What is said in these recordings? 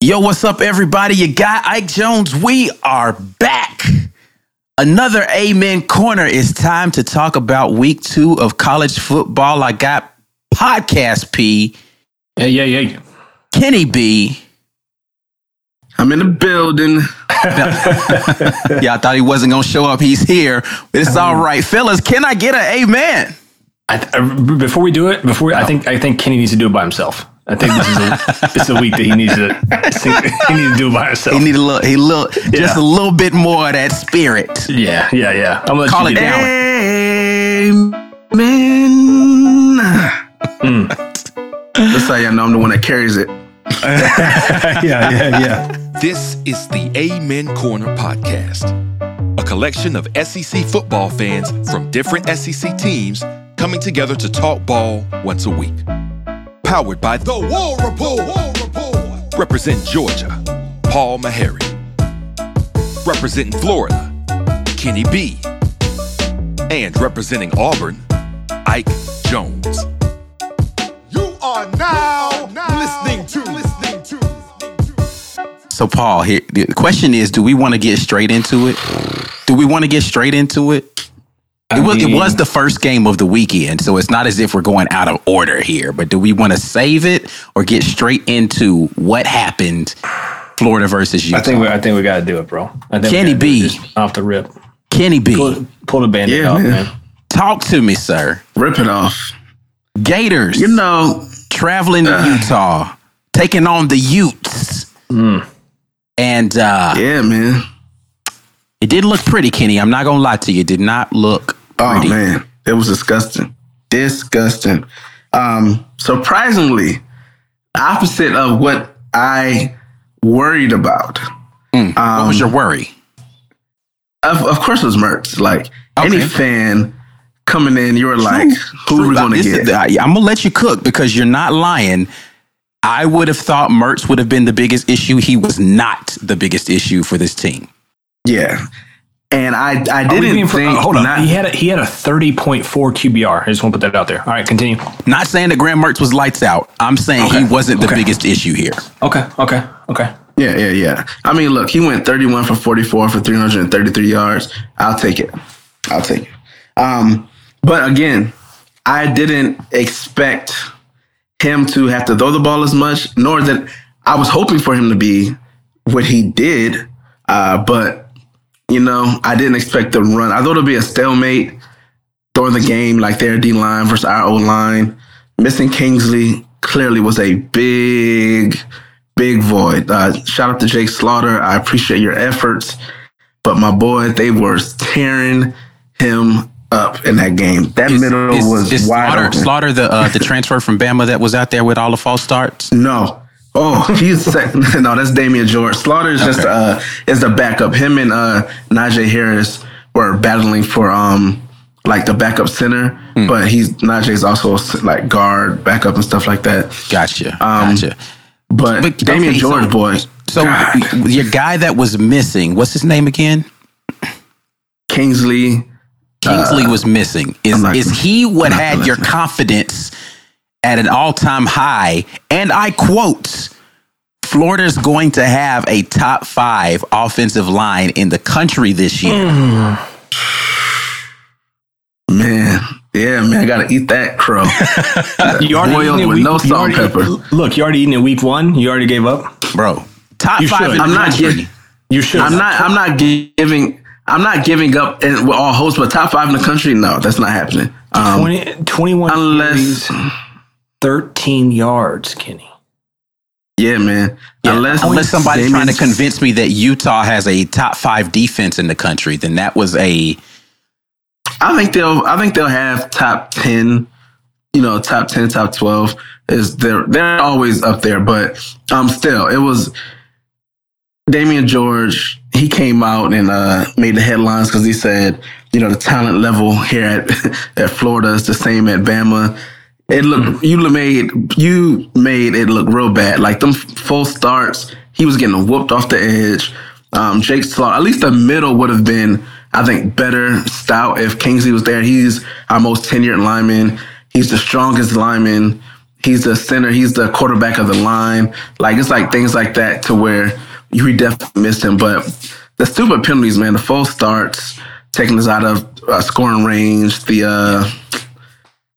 Yo, what's up, everybody? You got Ike Jones. We are back. Another Amen Corner. It's time to talk about week two of college football. I got Podcast P, Yeah, yeah, yeah. Kenny B. I'm in the building. Yeah, I thought he wasn't going to show up. He's here. But it's all right. Fellas, can I get an amen? I, I, before we do it, before I think I think Kenny needs to do it by himself. I think this is a, this is a week that he needs to he needs to do it by himself. He need a little, he little, just a little bit more of that spirit. yeah, yeah, yeah. I'm gonna Call let it down. Amen. Hmm. That's how y'all know I'm the one that carries it. yeah, yeah, yeah. This is the Amen Corner podcast, a collection of SEC football fans from different SEC teams coming together to talk ball once a week. Powered by The War Report. Represent Georgia, Paul Mahary. Representing Florida, Kenny B. And representing Auburn, Ike Jones. You are now, listening to listening to So, Paul, here the question is: Do we want to get straight into it? Do we want to get straight into it? It was, it was the first game of the weekend, so it's not as if we're going out of order here. But do we want to save it or get straight into what happened, Florida versus Utah? I think we I think we got to do it, bro. I think Kenny gotta do it B. off the rip. Kenny B, Pull, pull the band-aid Yeah, off, man. man. talk to me, sir. Rip it off. Gators, You know, traveling to Utah, taking on the Utes, and uh, yeah, man. it did look pretty, Kenny. I'm not gonna lie to you. It did not look Oh pretty. man, it was disgusting. Disgusting. Um, surprisingly, opposite of what I worried about. what was your worry? Of, of course, it was Mertz. Like any fan coming in, you were like, "Who are we going to is- get?" I, am gonna let you cook because you're not lying. I would have thought Mertz would have been the biggest issue. He was not the biggest issue for this team. Yeah, and I I didn't being for- think. uh, hold on. not- he had a, he had a 30.4 QBR. I just want to put that out there. All right, continue. Not saying that Graham Mertz was lights out. I'm saying he wasn't the Okay. biggest issue here. Okay, okay, okay. Yeah, yeah, yeah. I mean, look, he went 31 for 44 for 333 yards. I'll take it. I'll take it. Um, but again, I didn't expect him to have to throw the ball as much, nor that I was hoping for him to be what he did. Uh, but you know, I didn't expect the run. I thought it'd be a stalemate during the game, like their D line versus our O line. Missing Kingsley clearly was a big, big void. Uh, shout out to Jake Slaughter. I appreciate your efforts, but my boy, they were tearing him up in that game. That middle Is, was is wide Slaughter, open. Slaughter the uh, the transfer from Bama that was out there with all the false starts? No. Oh, he's sec- no. That's Damian George. Slaughter is just Okay. uh is the backup. Him and uh Najee Harris were battling for um like the backup center, Hmm. but he's Najee's also like guard backup and stuff like that. Gotcha, Um, gotcha. But, But, Damian okay, George, so- boy, So God, your guy that was missing, what's his name again? Kingsley. Kingsley was missing. Is I'm is he what I'm had your confidence at an all time high? And I quote, Florida's going to have a top five offensive line in the country this year. Man, yeah, man, I gotta eat that crow. You already Boiled with week- no salt already- pepper. Look, you already eaten it week one. You already gave up. Bro, top You five should. in I'm not giving. getting- You should. I'm not. I'm not giving. I'm not giving up in, with all hopes, but top five in the country, no, that's not happening. Um, 20, 21 unless, carries, 13 yards, Kenny. yeah, man. Yeah, unless unless somebody's Damian- trying to convince me that Utah has a top five defense in the country, then that was a I think they'll. I think they'll have top ten. You know, top ten, top twelve is they're they're always up there, but um, still, it was Damian George. He came out and uh made the headlines because he said, you know, the talent level here at at Florida is the same at Bama. It looked you made you made it look real bad. Like them full starts, he was getting whooped off the edge. Um, Jake Slaughter, at least the middle would have been, I think, better stout if Kingsley was there. He's our most tenured lineman. He's the strongest lineman. He's the center. He's the quarterback of the line. Like it's like things like that to where you definitely missed him. But the stupid penalties, man. The false starts, taking us out of uh, scoring range. The uh,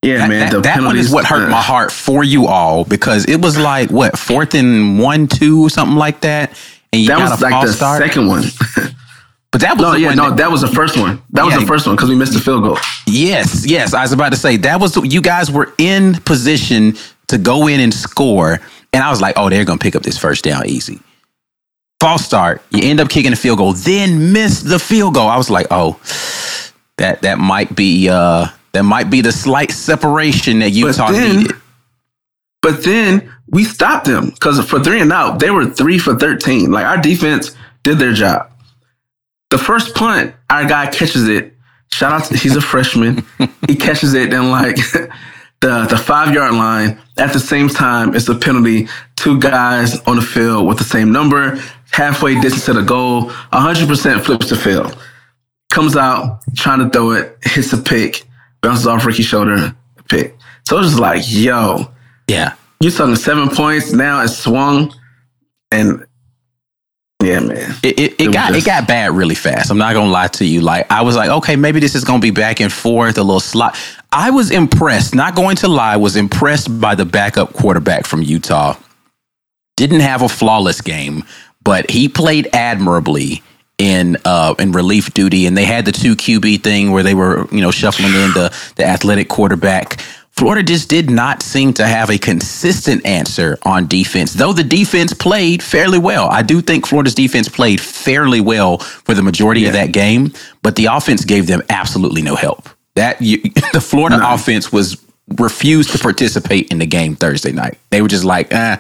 yeah, That, man. that, the that one is what hurt uh, my heart for you all because it was like what fourth and one, two, something like that, and you That got was a like false the start. second one. but that was no, the yeah, one no, that- that was the first one. That was the first one because we missed the field goal. Yes, yes. I was about to say that was the, you guys were in position to go in and score, and I was like, oh, they're gonna pick up this first down easy. False start. You end up kicking a field goal, then miss the field goal. I was like, oh, that that might be uh that might be the slight separation that Utah then- needed. But then we stopped them because for three and out, they were three for 13. Like our defense did their job. The first punt, our guy catches it. Shout out to, he's a freshman. he catches it and like the, the five yard line. At the same time, it's a penalty. Two guys on the field with the same number, halfway distance to the goal, 100% flips the field. Comes out, trying to throw it, hits a pick, bounces off Ricky's shoulder, pick. So it's just like, yo, Yeah. you're talking seven points now it's swung and yeah man It, it, it, was got just- it got bad really fast. I'm not gonna lie to you. Like I was like, okay, maybe this is gonna be back and forth, a little slot. I was impressed. Not going to lie, was impressed by the backup quarterback from Utah. Didn't have a flawless game, but he played admirably in uh in relief duty. And they had the two QB thing where they were you know shuffling in the the athletic quarterback. Florida just did not seem to have a consistent answer on defense, though the defense played fairly well. I do think Florida's defense played fairly well for the majority of that game, but the offense gave them absolutely no help. That you, the Florida offense was refused to participate in the game Thursday night. They were just like, eh.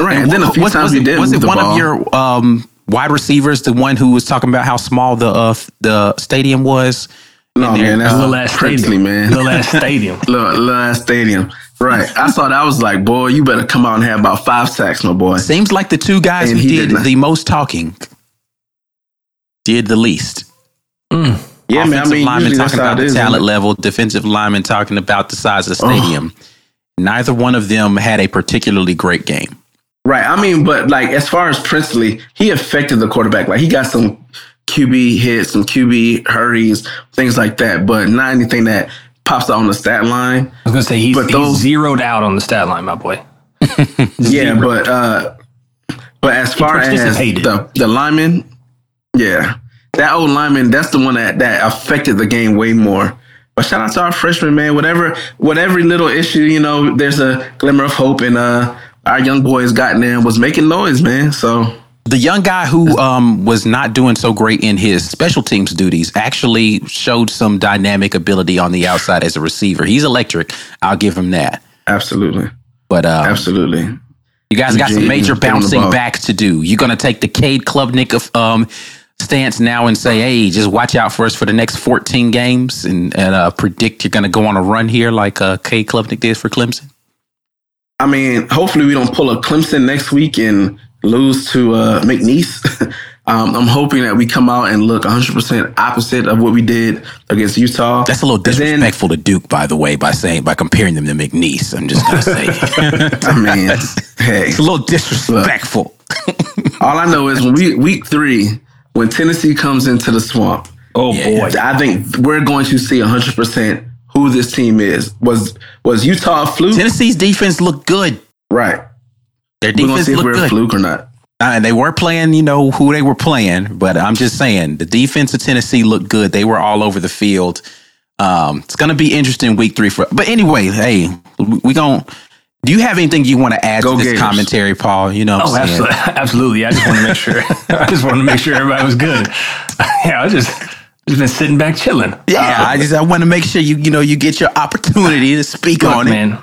right and then a few was, times was it, did was it one ball. of your um, wide receivers, the one who was talking about how small the uh, the stadium was? no man that's Little ass princely stadium, man Little ass stadium. little, little ass stadium right i saw that i was like boy you better come out and have about five sacks my boy Seems like the two guys And who did did the most talking did the least. yeah man i mean lineman usually that's talking about it the is talent level, defensive lineman talking about the size of the stadium. Neither one of them had a particularly great game. Right i mean but like as far as princely he affected the quarterback like he got some qb hits some qb hurries things like that but not anything that pops out on the stat line I was gonna say he's, But he's those- zeroed out on the stat line, my boy. Yeah, but uh, but as far as the the lineman, yeah, that old lineman, that's the one that that affected the game way more. But shout out to our freshman man. Whatever, whatever little issue, you know, there's a glimmer of hope, and uh, our young boys got there and was making noise, man. So The young guy who um, was not doing so great in his special teams duties actually showed some dynamic ability on the outside as a receiver. He's electric. I'll give him that. absolutely, But um, absolutely. You guys got some major get on the bouncing back to do. You're gonna take the Cade Klubnik of um, stance now and say, "Hey, just watch out for us for the next 14 games," and, and uh, predict you're gonna go on a run here like uh, Cade Klubnik did for Clemson. I mean, hopefully we don't pull a Clemson next week and lose to uh, McNeese. um, I'm hoping that we come out and look 100% opposite of what we did against Utah. That's a little And then- disrespectful to Duke, by the way, by saying by comparing them to McNeese. I'm just gonna say I mean, hey, it's a little disrespectful. all I know is when we week three, when Tennessee comes into the swamp, Oh Yeah. boy. I think we're going to see 100% who this team is. Was was Utah a fluke? Tennessee's defense looked good. Right. Their We're going to defense if we're looked a good. fluke or not. Uh, they were playing, you know, who they were playing. But I'm just saying, the defense of Tennessee looked good. They were all over the field. Um, it's going to be interesting week three for. But anyway, hey, we, we going Do you have anything you want to add Go to this Gators. commentary, Paul? You know, what Oh, I'm absolutely, absolutely. I just want to make sure. I just want to make sure everybody was good. Yeah, I just just been sitting back chilling. Yeah, uh, I just I want to make sure you you know you get your opportunity to speak Look, on it. man.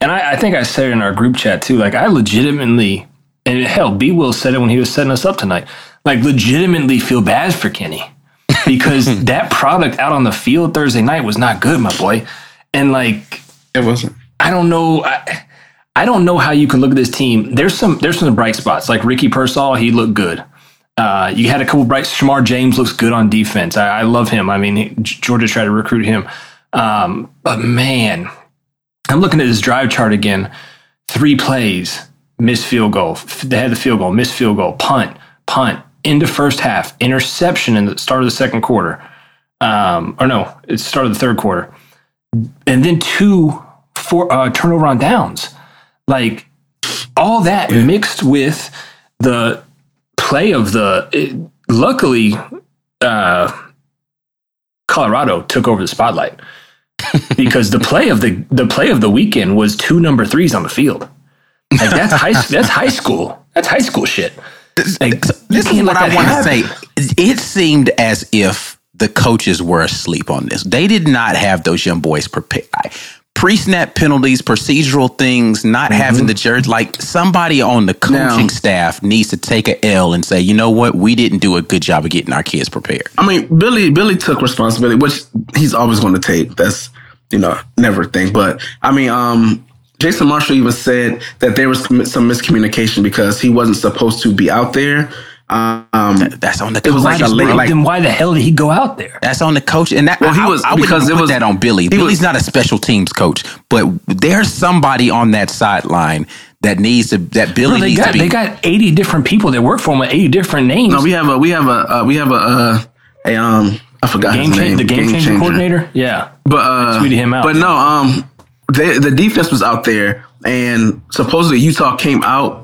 And I, I think I said it in our group chat too. Like I legitimately, and hell, B Will said it when he was setting us up tonight. Like legitimately feel bad for Kenny because that product out on the field Thursday night was not good, my boy. And like It wasn't. I don't know. I, I don't know how you can look at this team. There's some there's some bright spots. Like Ricky Pearsall, he looked good. Uh, you had a couple bright. Shemar James looks good on defense. I, I love him. I mean, Georgia tried to recruit him, um, but man, I'm looking at this drive chart again. Three plays, missed field goal. They had the field goal, missed field goal, punt, punt, into first half, interception in the start of the second quarter. Um, or no, it's start of the third quarter. And then two four, uh, turnover on downs. Like all that mixed with the play of the. It, luckily, uh, Colorado took over the spotlight because the play of the the play of the weekend was two number threes on the field. Like that's high that's high school. That's high school shit. Like, This is what I want to say. It seemed as if the coaches were asleep on this. They did not have those young boys prepared. Pre-snap penalties, procedural things, not having the jersey. Like somebody on the coaching Now- staff needs to take a L and say, you know what, we didn't do a good job of getting our kids prepared. I mean, Billy Billy took responsibility, which he's always going to take. That's you know never a thing. But I mean, um, Jason Marshall even said that there was some miscommunication because he wasn't supposed to be out there. Um, That's on the. It was like a late- bro. like- then why the hell did he go out there? That's on the coach, and that Well, he was- I wouldn't because even it put was- that on Billy. he Billy's was- not a special teams coach, but there's somebody on that sideline that needs to that Billy Well, they needs got to be. they got eighty different people that work for him with eighty different names. no, we have a we have a uh, we have a uh, a um I forgot game his change, name. the game, changer, coordinator. Yeah, But uh, tweeted him out. But no, um, they, the defense was out there, and supposedly Utah came out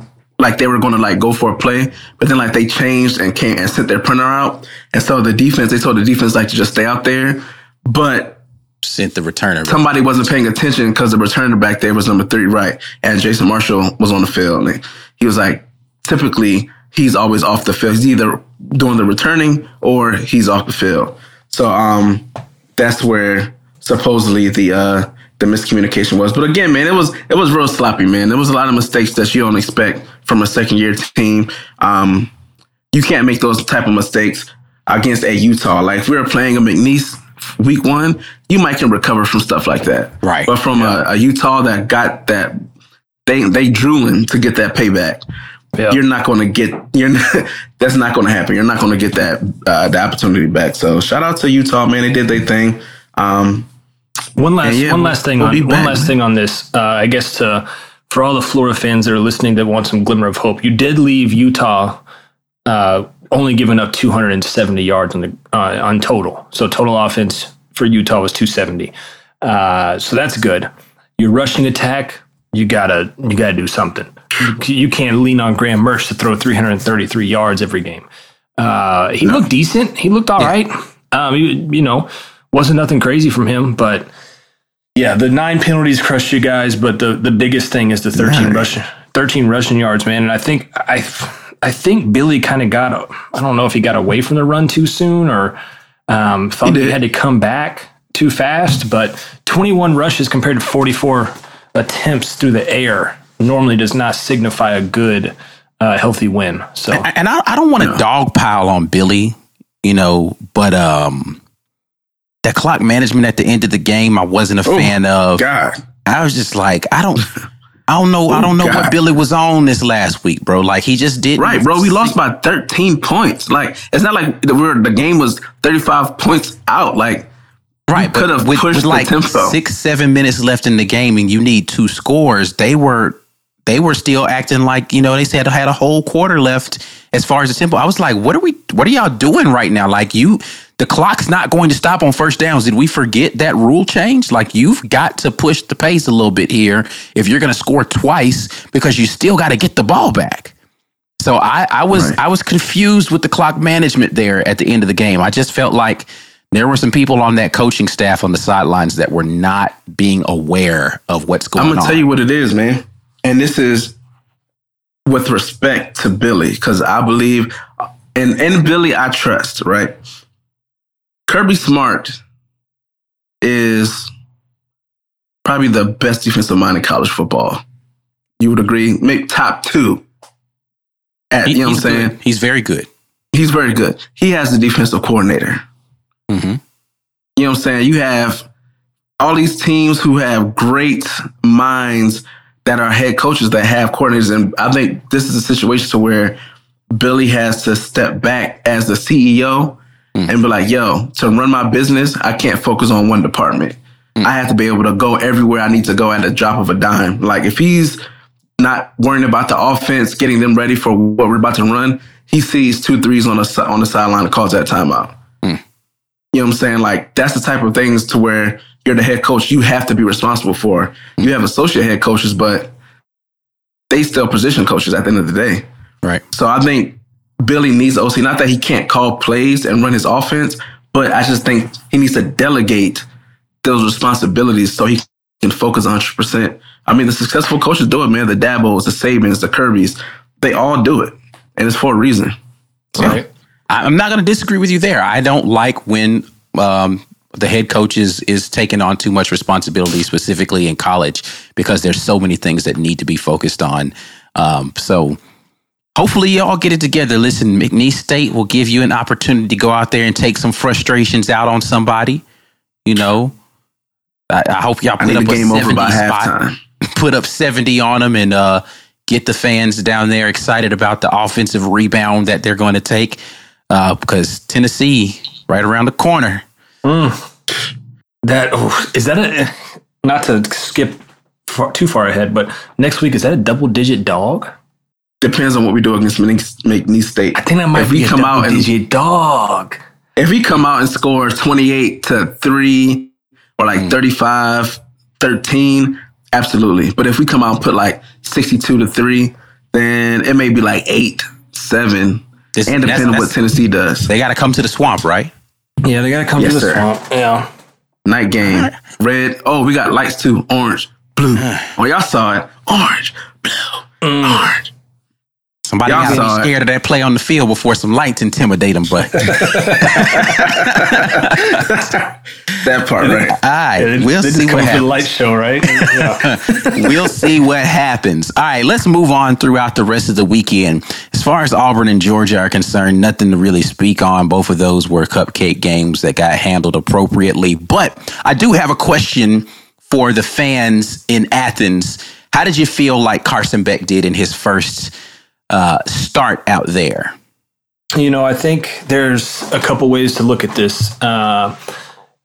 like they were going to like go for a play, but then like they changed and came and sent their printer out, and so the defense they told the defense like to just stay out there, but sent the returner. somebody wasn't paying attention because the returner back there was number three, right? And Jason Marshall was on the field. And he was like, typically he's always off the field. He's either doing the returning or he's off the field. So um, that's where supposedly the uh, the miscommunication was. But again, man, it was it was real sloppy, man. There was a lot of mistakes that you don't expect from a second year team. Um, you can't make those type of mistakes against a Utah. Like if we were playing a McNeese week one, you might can recover from stuff like that. Right. But from a, a Utah that got that they they drooling to get that payback. Yeah. You're not going to get you're not, that's not going to happen. You're not going to get that uh, the opportunity back. So shout out to Utah, man. They did their thing. Um, One last, yeah, one last thing we'll on one last man. thing on this. Uh, I guess to, for all the Florida fans that are listening that want some glimmer of hope, you did leave Utah uh, only giving up 270 yards on the uh, on total. So total offense for Utah was 270. Uh, so that's good. Your rushing attack, you gotta you gotta do something. You, you can't lean on Graham Mertz to throw 333 yards every game. Uh, he looked decent. He looked all right. Um, he, you know, wasn't nothing crazy from him, but yeah, the nine penalties crushed you guys. But the the biggest thing is the 13 rushing 13 rushing yards, man. And I think I I think Billy kind of got I don't know if he got away from the run too soon or um, thought he, did. had to come back too fast. But 21 rushes compared to 44 attempts through the air normally does not signify a good, uh, healthy win. So and I, I don't want to dogpile on Billy, you know, but um, that clock management at the end of the game, I wasn't a Oh, fan of. God, I was just like, I don't, I don't know, I oh don't know what Billy was on this last week, bro. Like he just didn't. right, bro. We lost by 13 points. Like it's not like the, we're, the game was 35 points out. Like Right, could have with, pushed with the like tempo. six, seven minutes left in the game, and you need two scores. They were, they were still acting like you know they said had a whole quarter left as far as the tempo. I was like, what are we? What are y'all doing right now? Like you, the clock's not going to stop on first downs. Did we forget that rule change? Like you've got to push the pace a little bit here if you're going to score twice because you still got to get the ball back. So I, I was Right. I was confused with the clock management there at the end of the game. I just felt like there were some people on that coaching staff on the sidelines that were not being aware of what's going on. I'm gonna tell you what it is, man. And this is with respect to Billy, because I believe and in Billy I trust, right? Kirby Smart is probably the best defensive mind in college football. You would agree? make top two. At, He- you know what I'm he's saying? good. He's very good. He's very good. He has the defensive coordinator. Mhm. You know what I'm saying? You have all these teams who have great minds that are head coaches that have coordinators. And I think this is a situation to where Billy has to step back as the CEO Mm. and be like, yo, to run my business, I can't focus on one department. Mm. I have to be able to go everywhere I need to go at the drop of a dime. Like if he's not worrying about the offense, getting them ready for what we're about to run, he sees two threes on the on the sideline and calls that timeout. Mm. You know what I'm saying? Like that's the type of things to where you're the head coach, you have to be responsible for. Mm. You have associate head coaches, but they still position coaches at the end of the day. Right. So I think Billy needs OC. Not that he can't call plays and run his offense, but I just think he needs to delegate those responsibilities so he can focus 100%. I mean, the successful coaches do it, man. The Dabos, the Sabans, the Kirby's, they all do it. And it's for a reason. So, Right. I'm not going to disagree with you there. I don't like when um, the head coach is, is taking on too much responsibility, specifically in college, because there's so many things that need to be focused on. Um, so hopefully you all get it together. Listen, McNeese State will give you an opportunity to go out there and take some frustrations out on somebody. You know, I, I hope y'all put need up a game over 70 by spot halftime. put up 70 on them and uh, get the fans down there excited about the offensive rebound that they're going to take uh, because Tennessee right around the corner. That oh, is that a not to skip far, too far ahead, but next week is that a double digit dog? Depends on what we do against McNeese McNeese State. I think that might if be we a come out and digit dog. if we come out and score 28 to 3 or like hmm. 35 13 absolutely. But if we come out and put like 62 to 3 then it may be like 8 7 This- and that's- depending on what tennessee does. They got to come to the swamp, right? Yeah, they gotta come Yes, to the sir. swamp. Yeah. night game. Red. Oh we got lights too. Orange. Blue. Oh y'all saw it. Orange. Blue. Mm. Orange Somebody Y'all got to saw be it. scared of that play on the field before some lights intimidate them. But that part right right, They, we'll they see what come for the light show, right? yeah. we'll see what happens. All right, let's move on throughout the rest of the weekend. As far as Auburn and Georgia are concerned, nothing to really speak on. Both of those were cupcake games that got handled appropriately. But I do have a question for the fans in Athens. How did you feel like Carson Beck did in his first uh, start out there? You know, I think there's a couple ways to look at this. Uh,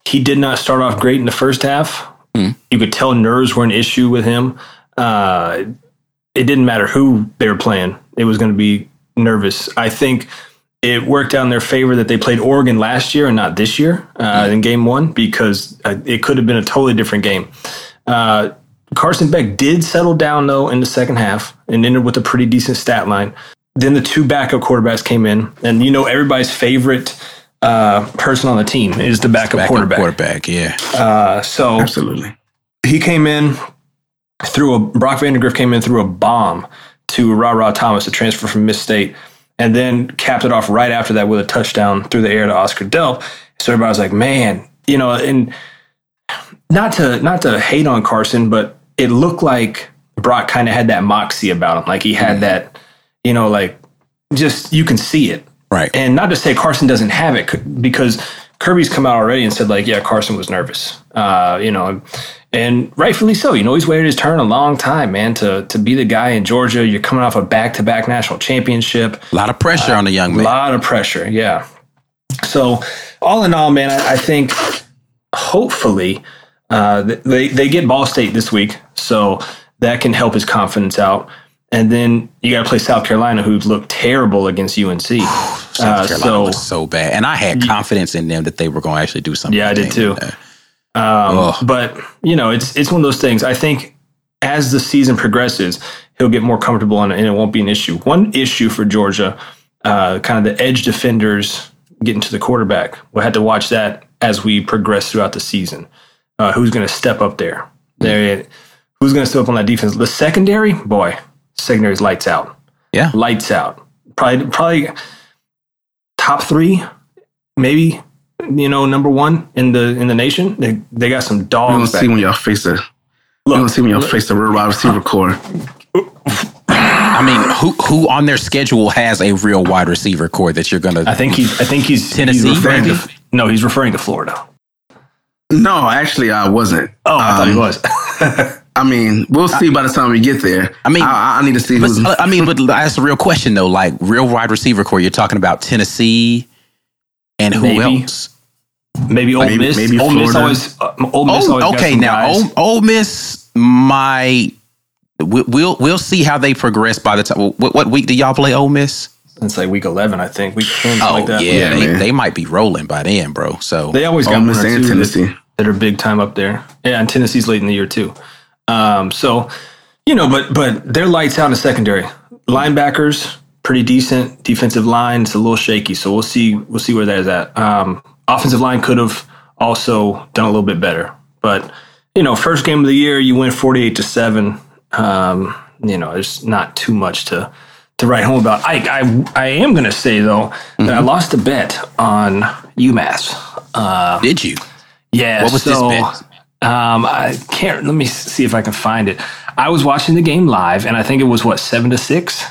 he did not start off great in the first half. You could tell nerves were an issue with him. Uh, it didn't matter who they were playing; it was going to be nervous. I think it worked out in their favor that they played Oregon last year and not this year uh, in Game One because uh, it could have been a totally different game. Uh, Carson Beck did settle down though in the second half and ended with a pretty decent stat line. Then the two backup quarterbacks came in, and you know everybody's favorite uh, person on the team is the backup, Backup quarterback. quarterback, yeah. Uh, so absolutely he came in through a Brock Vandagriff came in through a bomb to Ra Ra Thomas, a transfer from Miss State, and then capped it off right after that with a touchdown through the air to Oscar Delp. So everybody was like, "Man, you know," and not to not to hate on Carson, but it looked like Brock kind of had that moxie about him, like he had that, you know, like just you can see it. Right. And not to say Carson doesn't have it, because Kirby's come out already and said like, yeah, Carson was nervous, uh, you know, and rightfully so. You know, he's waited his turn a long time, man, to to be the guy in Georgia. You're coming off a back to back national championship, A lot of pressure on the young man. a lot of pressure, yeah. So, all in all, man, I, I think hopefully uh, they they get Ball State this week, so that can help his confidence out. And then you got to play South Carolina, who looked terrible against UNC. South Uh, Carolina so was so bad. And I had confidence in them that they were going to actually do something. Yeah, I did too. Um, but you know, it's it's one of those things. I think as the season progresses, he'll get more comfortable on it, and it won't be an issue. One issue for Georgia, uh, kind of the edge defenders getting to the quarterback. We'll have to watch that as we progress throughout the season. Uh, who's going to step up there? There, who's going to step up on that defense? The secondary, boy, secondary's lights out. Yeah. lights out. Probably, probably top three, maybe. You know, number one in the in the nation. They they got some We're gonna dogs. back see when y'all face the. We're gonna see when y'all face the real wide receiver core. I mean, who who on their schedule has a real wide receiver core that you're going to I think he's. I think he's Tennessee, He's referring to, maybe? no, he's referring to Florida. No, actually, I wasn't. Oh, I thought he Um, was. I mean, we'll see by the time we get there. I mean- I, I need to see But, who's. uh, I mean, but that's a real question though. Like real wide receiver core, you're talking about Tennessee and who Maybe. else? Maybe Ole Maybe- Miss. maybe Ole Miss always. Uh, Ole Miss Oh, always okay. Now, guys. Ole, Ole Miss might. we- We'll we'll see how they progress by the time. What, what week do y'all play Ole Miss? It's like week eleven, I think. Week ten, Oh like that. yeah, Yeah, they, they might be rolling by then, bro. So They always Ole got one Miss or and two Tennessee. that, that are big time up there. Yeah, and Tennessee's late in the year too. Um, so you know, but but they're lights out in the secondary. Linebackers, pretty decent. Defensive line, it's a little shaky. So we'll see. We'll see where that is at. Um, offensive line could have also done a little bit better, but you know, first game of the year, you win forty-eight to seven. Um, you know, there's not too much to to write home about. I I, I am going to say though that I lost a bet on UMass. Uh, did you? yeah. What was this bet? Um, I can't. Let me see if I can find it. I was watching the game live, and I think it was what seven to six,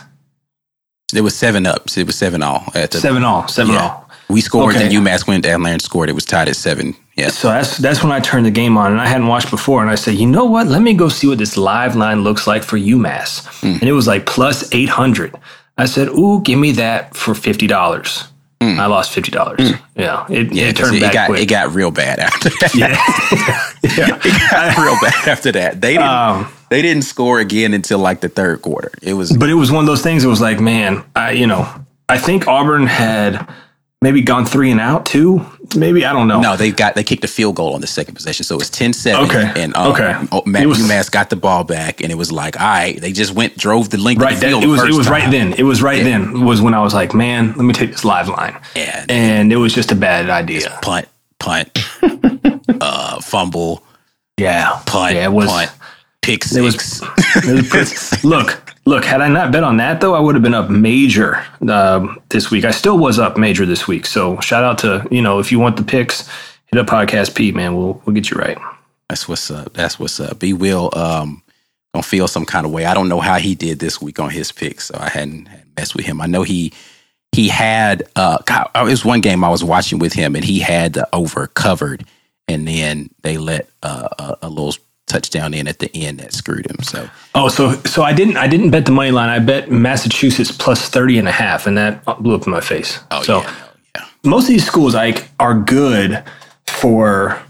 It was seven ups. It was seven all. At the, seven all, seven Yeah. all. We scored, Okay. and UMass went down there and scored. It was tied at seven. Yeah. So that's that's when I turned the game on, and I hadn't watched before. And I said, you know what? Let me go see what this live line looks like for UMass. Hmm. And it was like plus eight hundred. I said, ooh, give me that for fifty dollars. I lost fifty dollars. Yeah, it. Yeah, it turned it, back got quick. it got real bad after that. yeah, yeah. it got real bad after that. They didn't, Um, they didn't score again until like the third quarter. It was but it was one of those things. It was like, man, I you know, I think Auburn had maybe gone three and out too. Maybe I don't know. no, they got they kicked a field goal on the second possession, so it was 10-7. Okay, and um, okay. oh, Ma- was- UMass got the ball back, and it was like, all right, they just went drove the length Right, of the that, field. it was it was time. right then. It was right then was when I was like, man, let me take this live line. Yeah. and it was just a bad idea. Punt, punt, uh, fumble, Yeah, punt, Yeah, it was. punt, pick It was- six. it was pretty- look, look. Had I not bet on that though, I would have been up major um, this week. I still was up major this week. So shout out to you know if you want the picks, hit up podcast Pete man. We'll we'll get you right. That's what's up. That's what's up. B will um gonna feel some kind of way. I don't know how he did this week on his picks, so I hadn't, hadn't messed with him. I know he he had uh God, it was one game I was watching with him and he had the over covered and then they let uh, a, a little touchdown in at the end that screwed him. So Oh, so so I didn't I didn't bet the money line. I bet Massachusetts plus 30 and a half, and that blew up in my face. oh so yeah, yeah. most of these schools like are good for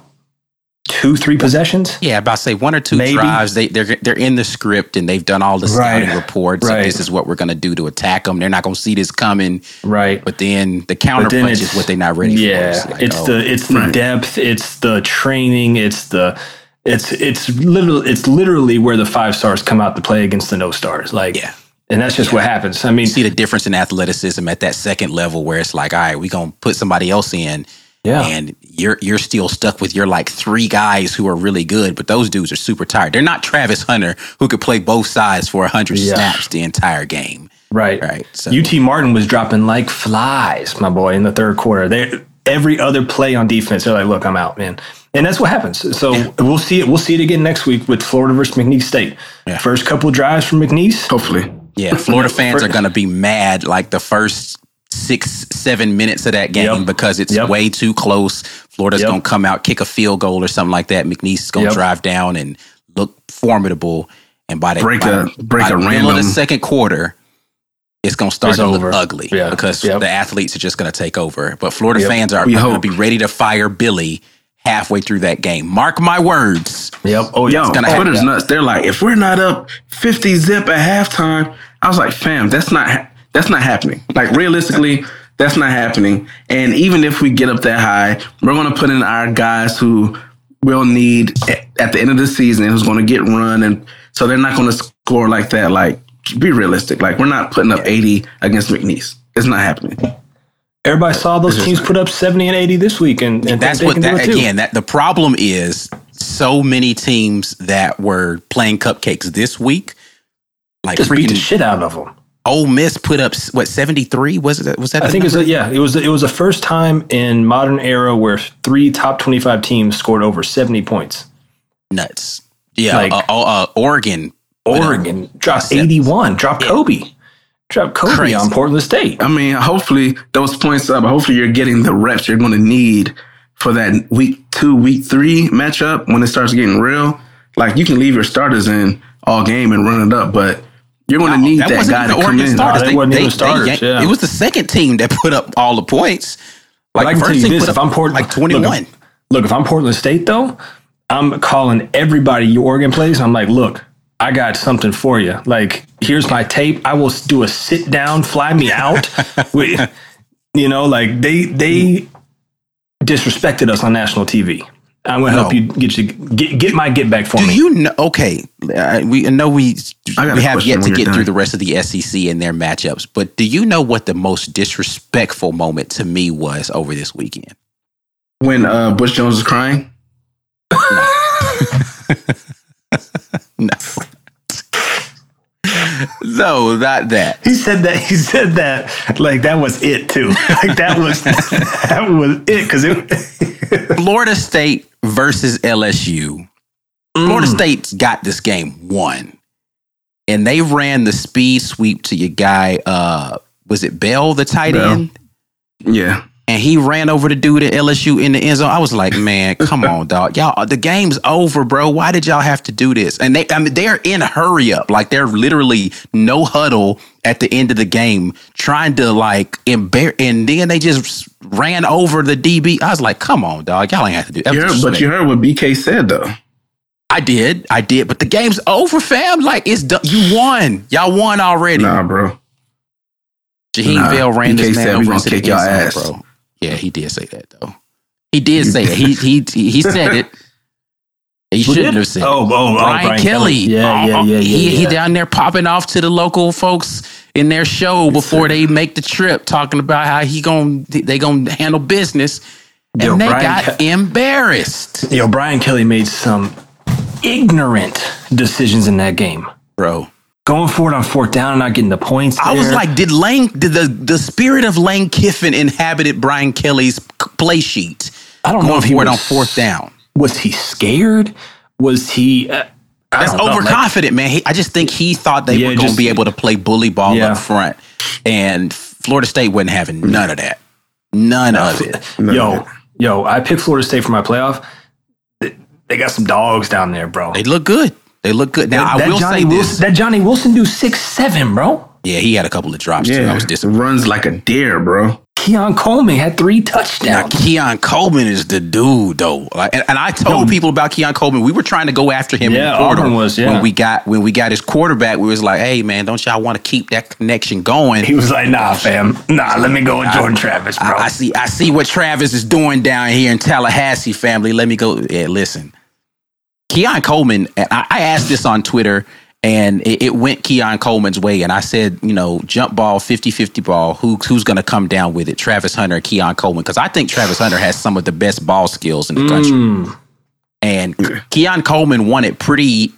two three possessions. Yeah, about to say one or two Maybe. drives. They they're they're in the script and they've done all the scouting Right. reports. Right. And this is what we're gonna do to attack them. They're not gonna see this coming. Right. But then the counter then punch is what they're not ready yeah, for. like, it's oh, the it's the depth, it's the training, it's the it's it's literally it's literally where the five stars come out to play against the no stars. Like Yeah. and that's just what happens. I mean, you see the difference in athleticism at that second level where it's like, all right, we're gonna put somebody else in. Yeah. And you're you're still stuck with your like three guys who are really good, but those dudes are super tired. They're not Travis Hunter who could play both sides for hundred Yeah. snaps the entire game. right, Right, so- UT Martin was dropping like flies, my boy, in the third quarter. They every other play on defense, they're like, "Look, I'm out, man." And that's what happens. So we'll see it. We'll see it again next week with Florida versus McNeese State. Yeah. First couple drives from McNeese. Hopefully. Yeah, Florida fans are gonna be mad like the first six, seven minutes of that game Yep. because it's Yep. way too close. Florida's Yep. gonna come out, kick a field goal or something like that. McNeese is gonna Yep. drive down and look formidable. And by the, Break by a- the- break by a the middle of the second quarter, it's gonna start It's to look ugly Yeah. because Yep. the athletes are just gonna take over. But Florida Yep. fans are, are gonna be ready to fire Billy halfway through that game. Mark my words. Yep. Oh, yeah. Yo, gonna happen. Twitter's nuts. They're like, if we're not up 50 zip at halftime, I was like, fam, that's not that's not happening. Like realistically, that's not happening. And even if we get up that high, we're gonna put in our guys who will need at- at the end of the season who's gonna get run and so they're not gonna score like that. Like be realistic. Like we're not putting up 80 against McNeese. It's not happening. Everybody saw those teams put up 70 and 80 this week, and, and That's what that do it too. again. That the problem is so many teams that were playing cupcakes this week, like Just beat the shit out of them. Ole Miss put up what seventy three was it? Was that? I think it's yeah, it was it was the first time in modern era where three top 25 teams scored over 70 points. nuts. Yeah, Like- uh, uh, uh, Oregon. Oregon dropped 81, dropped Kobe. Dropped Kobe Crazy. on Portland State. I mean, hopefully those points up. Hopefully you're getting the reps you're going to need for that week two, week three matchup when it starts getting real. Like you can leave your starters in all game and run it up, but you're going to need that, wasn't guy to come in. starters. No, they wasn't even starters, yanked- yeah. It was the second team that put up all the points. But I can tell you this: if I'm Portland, like 21. Look, if, look, if I'm Portland State though, I'm calling everybody you Oregon plays. I'm like, look, I got something for you. Like, here's my tape. I will do a sit down, fly me out. with, you know, like they they disrespected us on national TV. I'm gonna help you get you get get my get back for Do me. you know? Okay, uh, we know we I we have yet to get done. through the rest of the SEC and their matchups, but do you know what the most disrespectful moment to me was over this weekend? When uh, Butch Jones was crying, No, no, not that. He said that. He said that like that was it too. Like that was that was it because it. Florida State versus LSU. Florida State's got this game won. And they ran the speed sweep to your guy, uh, was it Bell, the tight Bell. end? yeah, And he ran over the dude at LSU in the end zone. I was like, man, come on, dog. Y'all, the game's over, bro. Why did y'all have to do this? And they, I mean, they're in a hurry up. Like they're literally no huddle at the end of the game, trying to like embarrass. And then they just ran over the DB. I was like, come on, dog. Y'all ain't have to do that. heard, but you heard what BK said though. I did, I did, but the game's over, fam. Like it's done. You won. Y'all won already. Nah, bro. Jaheim Nah, Bell ran BK this man over into the kick y'all end zone, ass. bro. Yeah, he did say that though. He did say it. He he he said it. He shouldn't have said. Oh, it. oh, oh, Brian, Brian Kelly. Yeah, yeah, yeah, uh-huh. yeah. He, he down there popping off to the local folks in their show before they make the trip, talking about how he going they gonna handle business, and Yo, they Brian got Ke- embarrassed, Yo, Brian Kelly made some ignorant decisions in that game. bro. Going for it on fourth down and not getting the points. I was like, did Lane did the the spirit of Lane Kiffin inhabited Brian Kelly's play sheet? I don't know if he for it on fourth down. was he scared? Was he? Uh, That's know, overconfident, man. He, I just think he thought they Yeah, were going to be able to play bully ball Yeah. up front, and Florida State wasn't having none of that. None of it. yo, yo, I picked Florida State for my playoff. They- They got some dogs down there, bro. They look good. They look good. Now that I will Johnny say Wilson, this. that Johnny Wilson do six seven, bro. yeah, he had a couple of drops too. I Yeah, was disappointed. runs like a deer, bro. Keon Coleman had three touchdowns. Now, touchdowns. Keon Coleman is the dude, though. Like, and, and I told people about Keon Coleman. We were trying to go after him. Yeah, in the portal Auburn was, yeah. When we got when we got his quarterback, we was like, "Hey, man, don't y'all want to keep that connection going?" He was like, "Nah, fam, nah, let me go with Jordan Travis, bro." I, I see. I see what Travis is doing down here in Tallahassee, family. Let me go. Yeah, listen. Keon Coleman. and I, I asked this on Twitter, and it, it went Keon Coleman's way. And I said, you know, jump ball, 50-50 ball. Who, who's going to come down with it? Travis Hunter or Keon Coleman? Because I think Travis Hunter has some of the best ball skills in the country. Mm. And Keon Coleman won it pretty.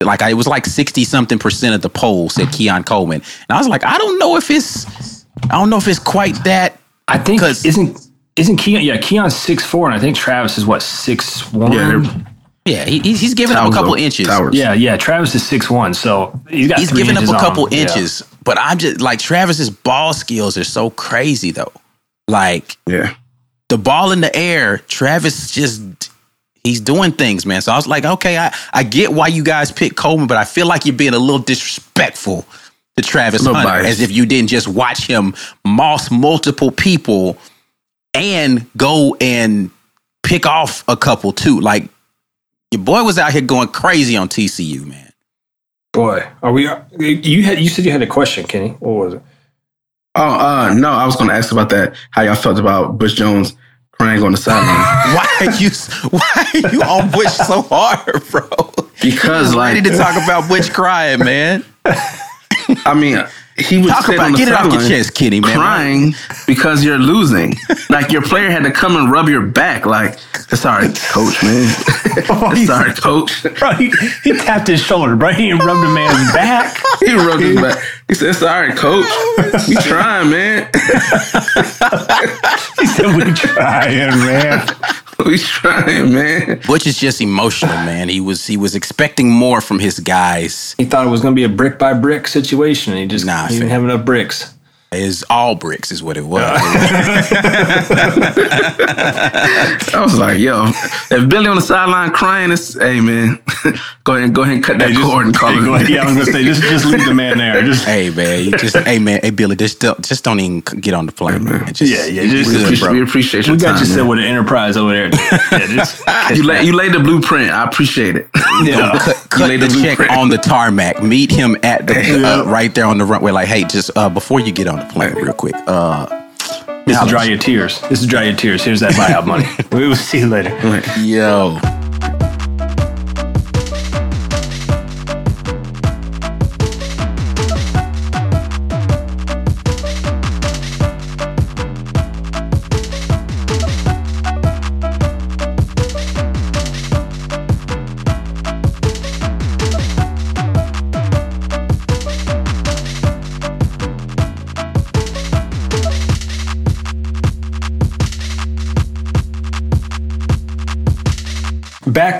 Like it was like sixty something percent of the poll said Keon Coleman, and I was like, I don't know if it's, I don't know if it's quite that I think, isn't isn't Keon? Yeah, Keon's six four, and I think Travis is what six one. Yeah, Yeah, he, he's he's giving up a couple though. inches. Towers. yeah, Travis is six one, so he's got He's three giving up inches a on couple him. Yeah. inches, but I'm just like Travis's ball skills are so crazy though. Like Yeah. the ball in the air, Travis just he's doing things, man. So I was like, okay, I I get why you guys picked Coleman, but I feel like you're being a little disrespectful to Travis Hunter, biased. as if you didn't just watch him moss multiple people and go and pick off a couple too. Like your boy was out here going crazy on TCU, man. Boy, are we? You had you said you had a question, Kenny. What was it? Oh, uh, no, I was going to ask about that. How y'all felt about Butch Jones crying on the sideline? Why are you why are you on Butch so hard, bro? Because, You like, ready to talk about Butch crying, man. I mean, he was Talk about on the get it off your chest, Kenny, man. crying because you're losing. like your player had to come and rub your back. Like, sorry, coach, man. Oh, sorry, coach. Bro, he, he tapped his shoulder, bro. He didn't rub the man's back. He rubbed his back. He said, "Sorry, coach. We trying, man. He said, "We trying, man." we trying, man." Butch is just emotional, man. He was he was expecting more from his guys. He thought it was going to be a brick by brick situation, and he just Nah, he didn't have enough bricks. It's all bricks, is what it was. I was like, yo, if Billy on the sideline crying, it's hey man, go ahead, go ahead and cut that Just- cord and call hey, go ahead. Yeah, I was gonna say just just leave the man there. Just hey man, just hey man, hey Billy, just don't, just don't even get on the plane, man. Just, Yeah, yeah, you just- We good, appreciate, bro. we appreciate your we got time. you set with an enterprise over there. Yeah, just You lay you laid the blueprint. I appreciate it. Yeah. cut, cut the the check on the tarmac. Meet him at the uh, right there on the runway. Like, hey, just uh, before you get on the plane, real quick. Uh, This is dry your tears. This is dry your tears. Here's that buyout money. We will see you later. yo,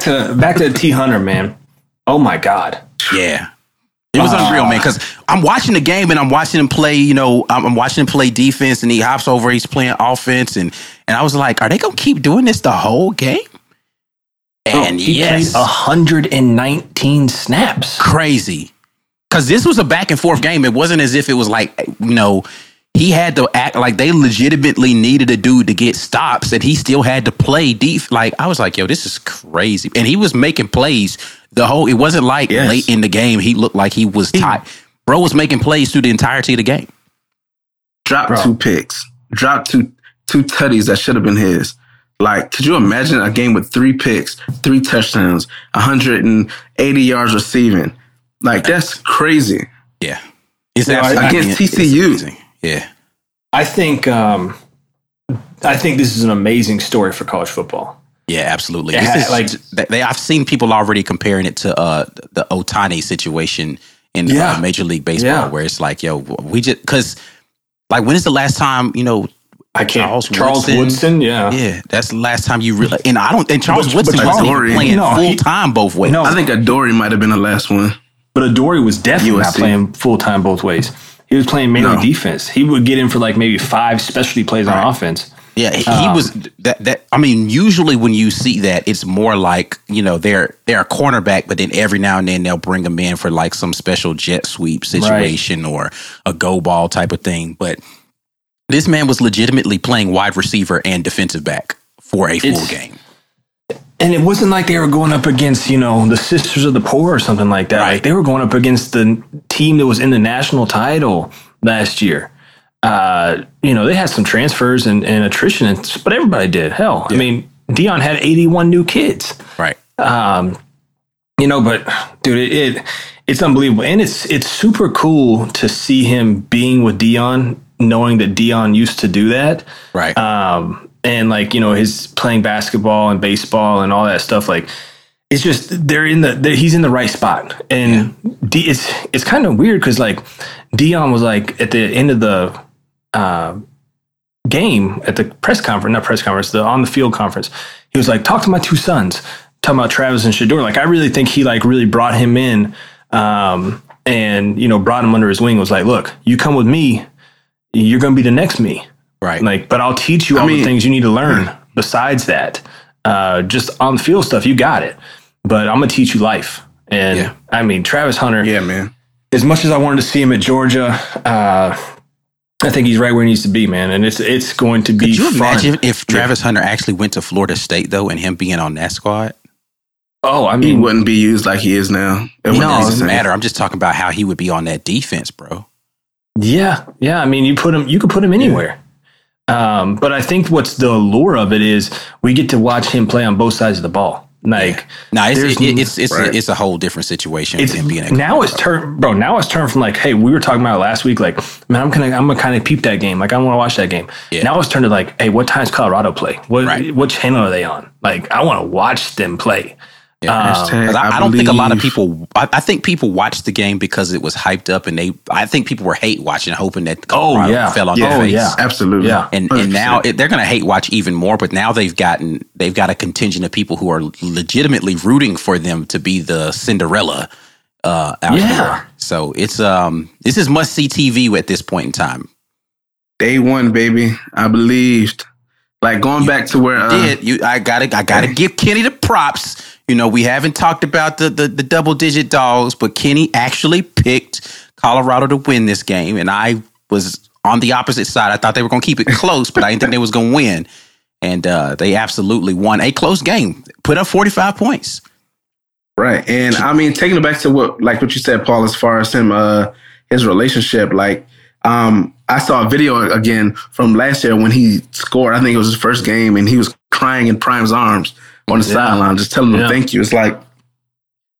to back to T Hunter, man. Oh my God. yeah. It was uh, unreal, man. Because I'm watching the game and I'm watching him play. You know, I'm, I'm watching him play defense, and he hops over. He's playing offense, and and I was like, are they gonna keep doing this the whole game? And he yes, played 119 snaps. crazy. Because this was a back and forth game. It wasn't as if it was like, you know, he had to act like they legitimately needed a dude to get stops and he still had to play deep. Like, I was like, yo, this is crazy. And he was making plays the whole, it wasn't like Yes. late in the game. He looked like he was tight. Bro was making plays through the entirety of the game. Drop Bro. two picks. Drop two two tutties that should have been his. Like, could you imagine a game with three picks, three touchdowns, 180 yards receiving? Like, that's crazy. Yeah. It's Yeah, absolutely- against it's TCU. Amazing. Yeah. I think um, I think this is an amazing story for college football. Yeah, absolutely. Yeah, This is like- like they, I've seen people already comparing it to uh, the Ohtani situation in Yeah. uh, Major League Baseball, Yeah. where it's like, yo, we just because like when is the last time you know? I can't. Charles Charles Woodson? Woodson, yeah. Yeah, that's the last time you really. And I don't. And Charles But- Woodson but wasn't Charles- playing No, full time both ways. No. I think Adoree might have been the last one. But Adoree was definitely not playing full time both ways. He was playing mainly No. defense. He would get in for like maybe five specialty plays on offense. Yeah, he, he Um, was that. That I mean, usually when you see that, it's more like you know they're they're a cornerback, but then every now and then they'll bring them in for like some special jet sweep situation or a go ball type of thing. But this man was legitimately playing wide receiver and defensive back for a full It's- game. And it wasn't like they were going up against, you know, the Sisters of the Poor or something like that. Right. Like they were going up against the team that was in the national title last year. Uh, you know, they had some transfers and, and attrition, and, but everybody did. Hell, I mean, Deion had 81 new kids. Right. Um, you know, but dude, it, it it's unbelievable, and it's it's super cool to see him being with Deion, knowing that Deion used to do that. Right. Um, and like you know, his playing basketball and baseball and all that stuff. Like, it's just they're in the they're, he's in the right spot, and D, it's it's kind of weird because like Deion was like at the end of the uh, game at the press conference, not press conference, the on the field conference. He was like, "Talk to my two sons." Talking about Travis and Shedeur. Like, I really think he like really brought him in, um, and you know, brought him under his wing. Was like, "Look, you come with me, you're gonna be the next me." Right. Like, but I'll teach you all the things you need to learn besides that. Uh, just on the field stuff, you got it. But I'm gonna teach you life. And Yeah. I mean, Travis Hunter. Yeah, man. As much as I wanted to see him at Georgia, uh, I think he's right where he needs to be, man. And it's it's going to be. Could you fun. imagine if Travis Hunter actually went to Florida State though, and him being on that squad? Oh, I mean, He wouldn't be used like he is now. It No, wouldn't it be the doesn't matter. I'm just talking about how he would be on that defense, bro. Yeah, yeah. I mean, you put him, you could put him anywhere. Um, but I think what's the allure of it is we get to watch him play on both sides of the ball. Like, No, it's it, it's it's right. a, it's a whole different situation. it's with being a now it's turned, bro. Now it's turned from like, hey, we were talking about last week. Like, man, I'm gonna, I'm gonna kind of peep that game. Like, I want to watch that game. Yeah. Now it's turned to like, hey, what time time's Colorado play? What, Right. what channel are they on? Like, I want to watch them play. Yeah. Hashtag, 'Cause I, I don't think a lot of people. I, I think people watched the game because it was hyped up, and they. I think people were hate watching, hoping that Oh, yeah. fell on Yeah. their Oh, face. yeah. Absolutely. Yeah. And and 100%. now it, they're going to hate watch even more. But now they've gotten they've got a contingent of people who are legitimately rooting for them to be the Cinderella uh, out Yeah. here. So it's um this is must see TV at this point in time. Day one, baby. I believed. Like going back to where uh, did you I gotta I gotta give Kenny the props. You know, we haven't talked about the, the the double digit dogs, but Kenny actually picked Colorado to win this game, and I was on the opposite side. I thought they were gonna keep it close, but I didn't think they was gonna win. And uh, they absolutely won a close game, put up 45 points. Right. And I mean, taking it back to what like what you said, Paul, as far as him uh his relationship, like um I saw a video again from last year when he scored. I think it was his first game, and he was crying in Prime's arms on the yeah. sideline, just telling them yeah. thank you. It's like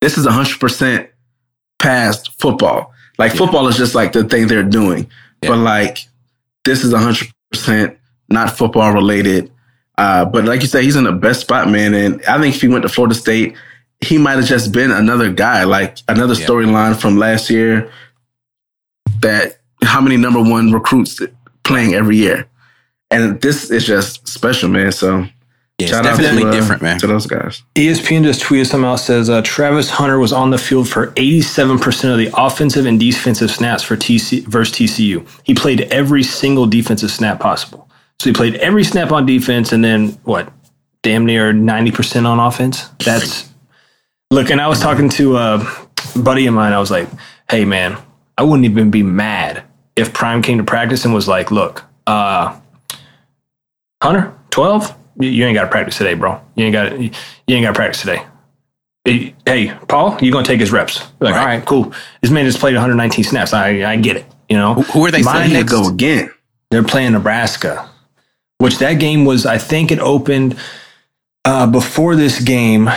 this is hundred percent past football. Like yeah. football is just like the thing they're doing, but like this is hundred percent not football related. Uh, but like you said, he's in the best spot, man. And I think if he went to Florida State, he might have just been another guy, like another storyline from last year. That how many number one recruits playing every year, and this is just special, man. So yeah, Shout definitely to, uh, different, man. To those guys. ESPN just tweeted something else says uh, Travis Hunter was on the field for 87% of the offensive and defensive snaps for TC versus TCU. He played every single defensive snap possible. So he played every snap on defense and then what? Damn near 90% on offense. That's look, and I was talking to a buddy of mine. I was like, hey, man, I wouldn't even be mad if Prime came to practice and was like, look, uh, Hunter, 12, you ain't got to practice today, bro. You ain't got you ain't got to practice today. Hey, Paul, you're gonna take his reps. Like, right. all right, cool. This man just played 119 snaps. I I get it. You know, who are they? Mine to go again. They're playing Nebraska which that game was, I think it opened uh, before this game.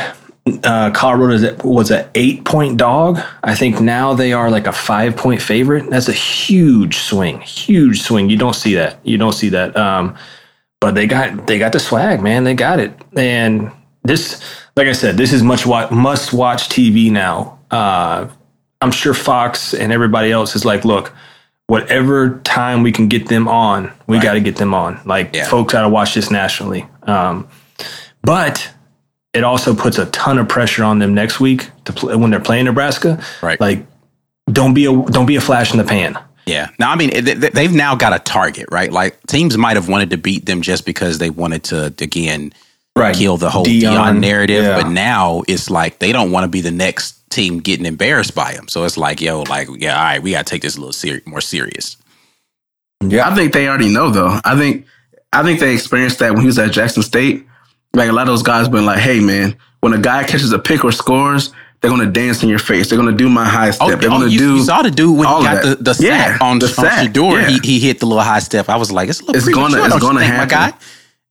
Uh, Colorado was an eight point dog. I think now they are like a five point favorite. That's a huge swing, huge swing. You don't see that. You don't see that. Um, but they got they got the swag, man. They got it. And this, like I said, this is much what must watch TV now. Uh, I'm sure Fox and everybody else is like, look, whatever time we can get them on, we right. got to get them on. Like yeah. folks got to watch this nationally. Um, but it also puts a ton of pressure on them next week to play when they're playing Nebraska. Right. Like, don't be a don't be a flash in the pan. Yeah. Now, I mean, they've now got a target, right? Like teams might have wanted to beat them just because they wanted to again right. kill the whole Deion, Deion narrative, yeah. but now it's like they don't want to be the next team getting embarrassed by him. So it's like, yo, like, yeah, all right, we got to take this a little ser- more serious. Yeah, I think they already know though. I think I think they experienced that when he was at Jackson State. Like a lot of those guys been like, hey man, when a guy catches a pick or scores, they're gonna dance in your face. They're gonna do my high step. Oh, they're gonna you, do. You saw the dude when he got the, the sack yeah, on the sack. Shedeur. Yeah. He, he hit the little high step. I was like, it's a little it's gonna it's gonna happen. My guy?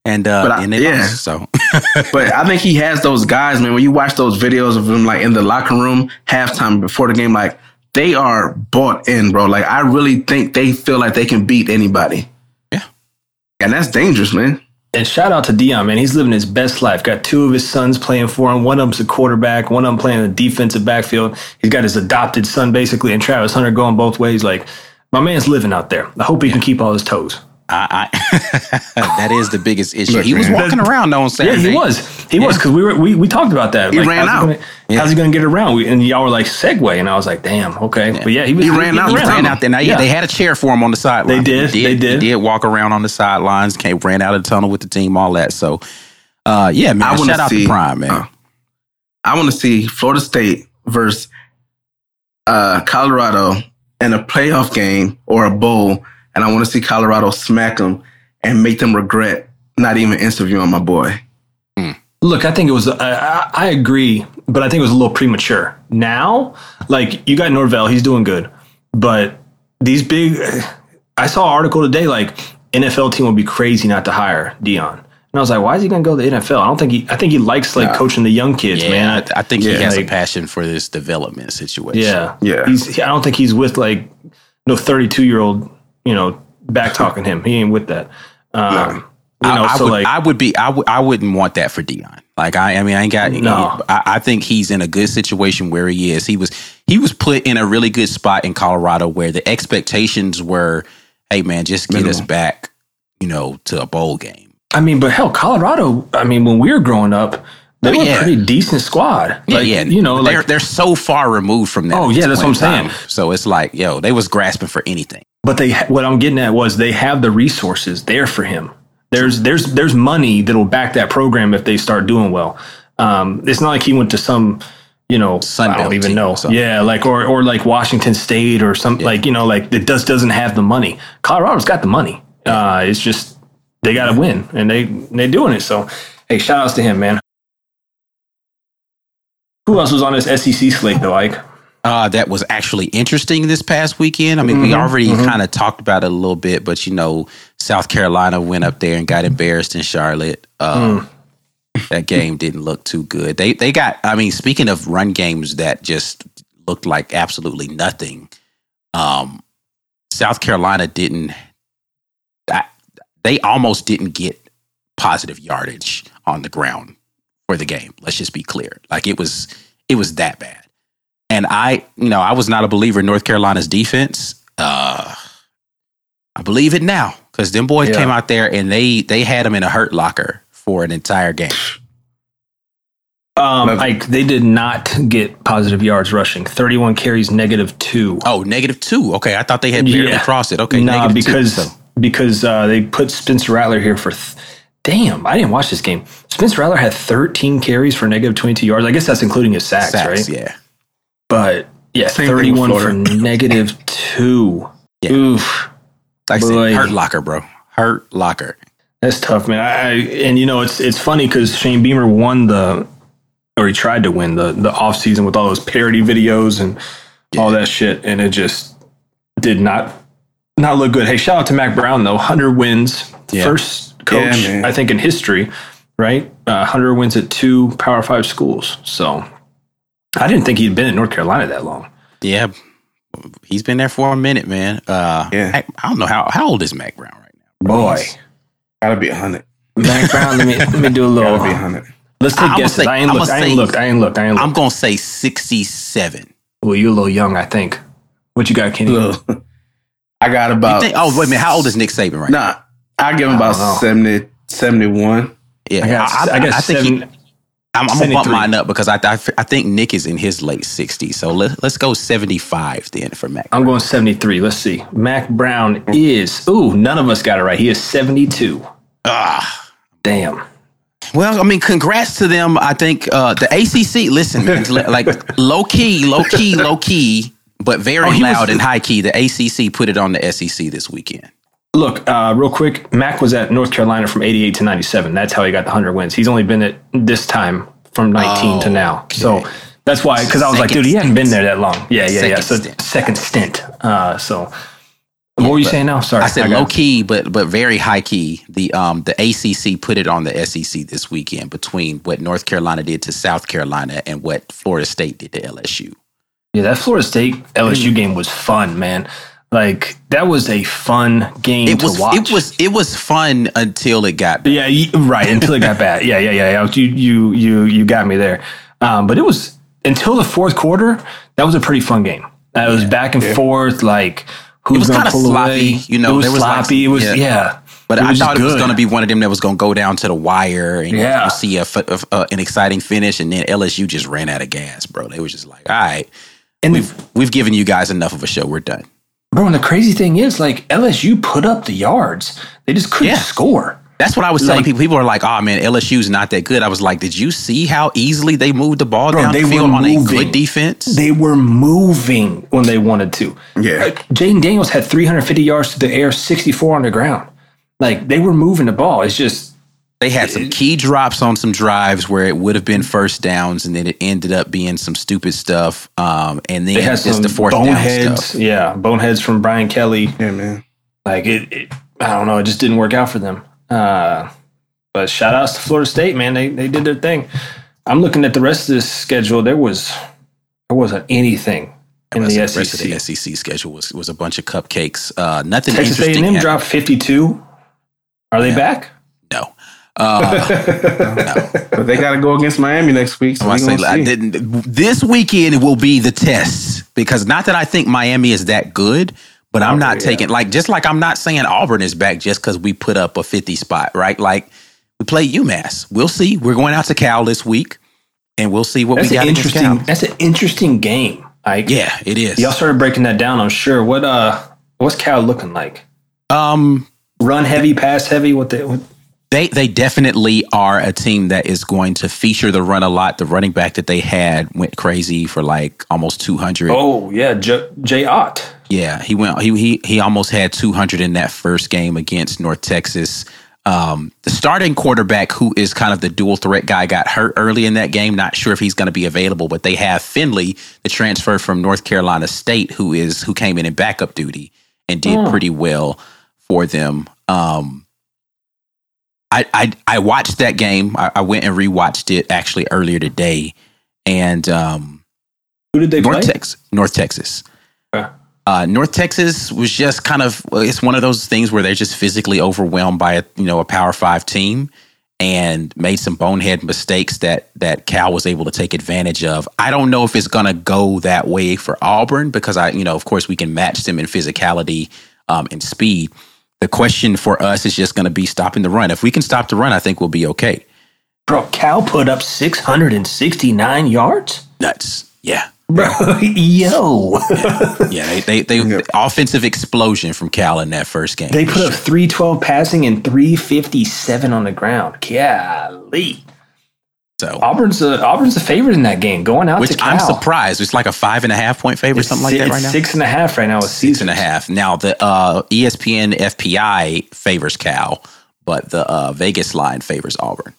and uh, but I, and yeah. Lost, so, but I think he has those guys, man. When you watch those videos of him like in the locker room halftime before the game, like they are bought in, bro. Like I really think they feel like they can beat anybody. Yeah, and that's dangerous, man. And shout out to Deion, man. He's living his best life. Got two of his sons playing for him. One of them's a quarterback. One of them playing the defensive backfield. He's got his adopted son basically, and Travis Hunter going both ways. Like my man's living out there. I hope he can keep all his toes. I, I that is the biggest issue. Look, he was man. walking around on Saturday. Yeah, he was. He yeah. was because we were we, we talked about that. He like, ran out. He gonna, yeah. How's he going to get around? We, and y'all were like Segway, and I was like, damn, okay. Yeah. But yeah, he was. He, ran out. He ran out there. Now, yeah. they had a chair for him on the sideline. They did. He did. They did. He did walk around on the sidelines. Came ran out of the tunnel with the team. All that. So, uh, yeah, man. I shout out to Prime, man. Uh, I want to see Florida State versus uh, Colorado in a playoff game or a bowl, and I want to see Colorado smack them and make them regret not even interviewing my boy. Hmm. Look, I think it was. I, I agree, but I think it was a little premature. Now, like you got Norvell, he's doing good, but these big. I saw an article today like NFL team would be crazy not to hire Deion. And I was like, why is he going to go to the NFL? I don't think he. I think he likes like coaching the young kids, yeah, man. I, I think yeah, he has like, a passion for this development situation. Yeah, yeah. He's. I don't think he's with like no thirty-two year old, you know, back talking him. He ain't with that. Um, you know, I, I so would, like, I would be, I w- I wouldn't want that for Deion. Like, I, I mean, I ain't got, no. I, I think he's in a good situation where he is. He was, he was put in a really good spot in Colorado where the expectations were, hey man, just get Minimal. us back, you know, to a bowl game. I mean, but hell, Colorado. I mean, when we were growing up, They Oh, were yeah. a pretty decent squad. Yeah, Like, yeah. you know, they're like they're so far removed from that. Oh, yeah, that's what I'm saying. time. So it's like, yo, they was grasping for anything. But they, what I'm getting at was they have the resources there for him. There's there's there's money that'll back that program if they start doing well. Um, it's not like he went to some, you know, Sun I don't even know. Yeah, like or or like Washington State or something like you know like it just doesn't have the money. Colorado's got the money. Uh, it's just they got to win and they they doing it. So hey, shout outs to him, man. Who else was on this SEC slate though, Ike? uh, that was actually interesting this past weekend. I mean, we Mm-hmm, already kind of talked about it a little bit, but you know, South Carolina went up there and got embarrassed in Charlotte. Um, Mm. That game didn't look too good. They they got. I mean, speaking of run games that just looked like absolutely nothing. Um, South Carolina didn't. I, they almost didn't get positive yardage on the ground for the game. Let's just be clear. Like it was, it was that bad. And I, you know, I was not a believer in North Carolina's defense. Uh, I believe it now because them boys Yeah. came out there and they they had them in a hurt locker for an entire game. Um, Love it. Ike, they did not get positive yards rushing. 31 carries, negative two. Oh, negative two. Okay, I thought they had barely Yeah. crossed it. Okay, nah, negative two. because So, because uh, they put Spencer Rattler here for. Th- Damn, I didn't watch this game. Spencer Rattler had 13 carries for negative 22 yards. I guess that's including his sacks, sacks, right? yeah. But yeah, Same 31 for negative two. Yeah. Oof, Like I Boy. said, hurt locker, bro. Hurt locker. that's tough, man. I, I and you know it's it's funny because Shane Beamer won the or he tried to win the the off season with all those parody videos and all that shit, and it just did not not look good. Hey, shout out to Mack Brown though, hundred wins, Yeah. first coach Yeah. I think in history, right? Uh, hundred wins at two Power Five schools. So I didn't think he'd been in North Carolina that long. Yeah, he's been there for a minute, man. Uh, Yeah. I, I don't know how how old is Mack Brown right now. Boy, Gotta be a hundred. Mack Brown. let me let me do a little. Gotta be a hundred. Let's take I'ma guesses. say- I ain't I'ma looked. I ain't looked. I ain't looked. I ain't looked. I'm gonna say sixty-seven. well, you're a little young, I think. What you got, Kenny? I got You about. think, oh wait a minute, how old is Nick Saban right now? Nah, I give him I know. about 70, 71. Yeah, I got. I, got think seven. he, I'm, I'm gonna bump mine up because I, I I think Nick is in his late 60s. So let, let's go 75 then for Mack. I'm going 73. Let's see. Mack Brown is. Ooh, none of us got it right. He is 72. Ah. Damn. Well, I mean, congrats to them. I think uh, the ACC. Listen, man, like low key, low key, low key, but very Oh, he was- loud and high key. The ACC put it on the SEC this weekend. Look, uh, real quick. Mack was at North Carolina from 88 to 97. That's how he got the 100 wins. He's only been at this time from 19 to Oh, now. So that's why, because I was like, Second dude, he hadn't been there that long. Yeah, yeah, yeah. So stint. second stint. Uh, so what were you saying now? Sorry. I said got- low key, but but very high key. The um the ACC put it on the SEC this weekend between what North Carolina did to South Carolina and what Florida State did to LSU. Yeah, that Florida State Mm. LSU game was fun, man. Like that was a fun game It to was watch. it was it was fun until it got Yeah, right. Until it got bad. Yeah, yeah, yeah, yeah. You, you, you, you got me there. Um, but it was until the fourth quarter. That was a pretty fun game. Uh, it was back and forth. Like who's was going to pull sloppy, away? you know, it was was like- it was yeah. yeah. But I thought it was going to be one of them that was going to go down to the wire and Yeah. you see a, a uh, an exciting finish, and then LSU just ran out of gas, bro. They was just like, all right, And we've we've given you guys enough of a show. We're done. Bro, and the crazy thing is, like LSU put up the yards. They just couldn't Yeah. score. That's what I was telling Like- people. People are like, "Oh man, LSU's not that good." I was like, "Did you see how easily they moved the ball Bro, down they the field were on a good defense?" They were moving when they wanted to. Yeah. Like, Jayden Daniels had 350 yards to the air, 64 on the ground. Like they were moving the ball. It's just They had some key drops on some drives where it would have been first downs, and then it ended up being some stupid stuff. Um, and then They had just some the fourth down boneheads. stuff. Yeah, boneheads from Brian Kelly. Yeah, man. Like it, it, I don't know. It just didn't work out for them. Uh, but shout outs to Florida State, man. They they did their thing. I'm looking at the rest of this schedule. There was there wasn't anything in Rest the of- rest of the SEC. SEC schedule was was a bunch of cupcakes. Uh, nothing Texas interesting. A&M happened. dropped 52. Are they back? No. Uh, But they got to go against Miami next week. So I say gonna I didn't. This weekend will be the test because not that I think Miami is that good, but I'm not yeah. taking like just like I'm not saying Auburn is back just because we put up a 50 spot, right? Like we play UMass. We'll see. We're going out to Cal this week, and we'll see what That's we got interesting. Cal. That's an interesting game. Ike. Yeah, it is. Y'all started breaking that down. I'm sure. What uh, what's Cal looking like? Um, Run heavy, pass heavy. What the What, they they definitely are a team that is going to feature the run a lot. The running back that they had went crazy for like almost 200. oh yeah, J- Jaydn Ott. Yeah, he went. He he he almost had 200 in that first game against North Texas. Um, the starting quarterback, who is kind of the dual threat guy, got hurt early in that game. Not sure if he's going to be available, but they have Finley, the transfer from North Carolina State, who is who came in in backup duty and did Oh. pretty well for them. Um, I I I watched that game. I, I went and rewatched it actually earlier today, and um, Who did they North play? Texas, North Texas. Okay. Uh, North Texas was just kind of it's one of those things where they're just physically overwhelmed by a you know a Power Five team and made some bonehead mistakes that that Cal was able to take advantage of. I don't know if it's gonna go that way for Auburn because I you know of course we can match them in physicality um, and speed. The question for us is just going to be stopping the run. If we can stop the run, I think we'll be okay. Bro, Cal put up 669 yards. Nuts, yeah. Bro, yo, Yeah, they they, they offensive explosion from Cal in that first game. they put up 312 passing and 357 on the ground. Golly. So Auburn's a, Auburn's a favorite in that game, going out to which Cal. I'm surprised. It's like a five and a half point favorite, It's something like that right now. Six and a half right now with Six and a half. Now the uh, ESPN FPI favors Cal, but the uh, Vegas line favors Auburn.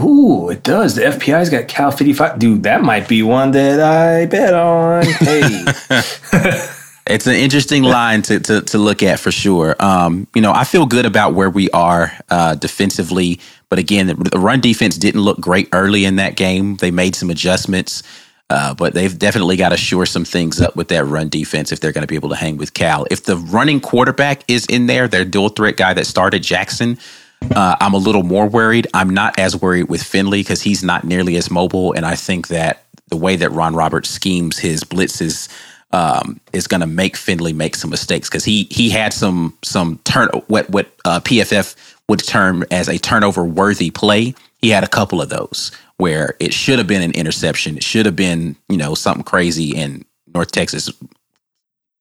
Ooh, it does. The FPI's got Cal 55. Dude, that might be one that I bet on. Hey. It's an interesting line to, to to look at for sure. Um, you know, I feel good about where we are uh, defensively, but again, the, the run defense didn't look great early in that game. They made some adjustments, uh, but they've definitely got to shore some things up with that run defense if they're going to be able to hang with Cal. If the running quarterback is in there, their dual threat guy that started Jackson. Uh, I'm a little more worried. I'm not as worried with Finley because he's not nearly as mobile, and I think that the way that Ron Roberts schemes his blitzes um, is going to make Finley make some mistakes because he he had some some turn what what uh, PFF would term as a turnover worthy play. He had a couple of those where it should have been an interception. It should have been you know something crazy, and North Texas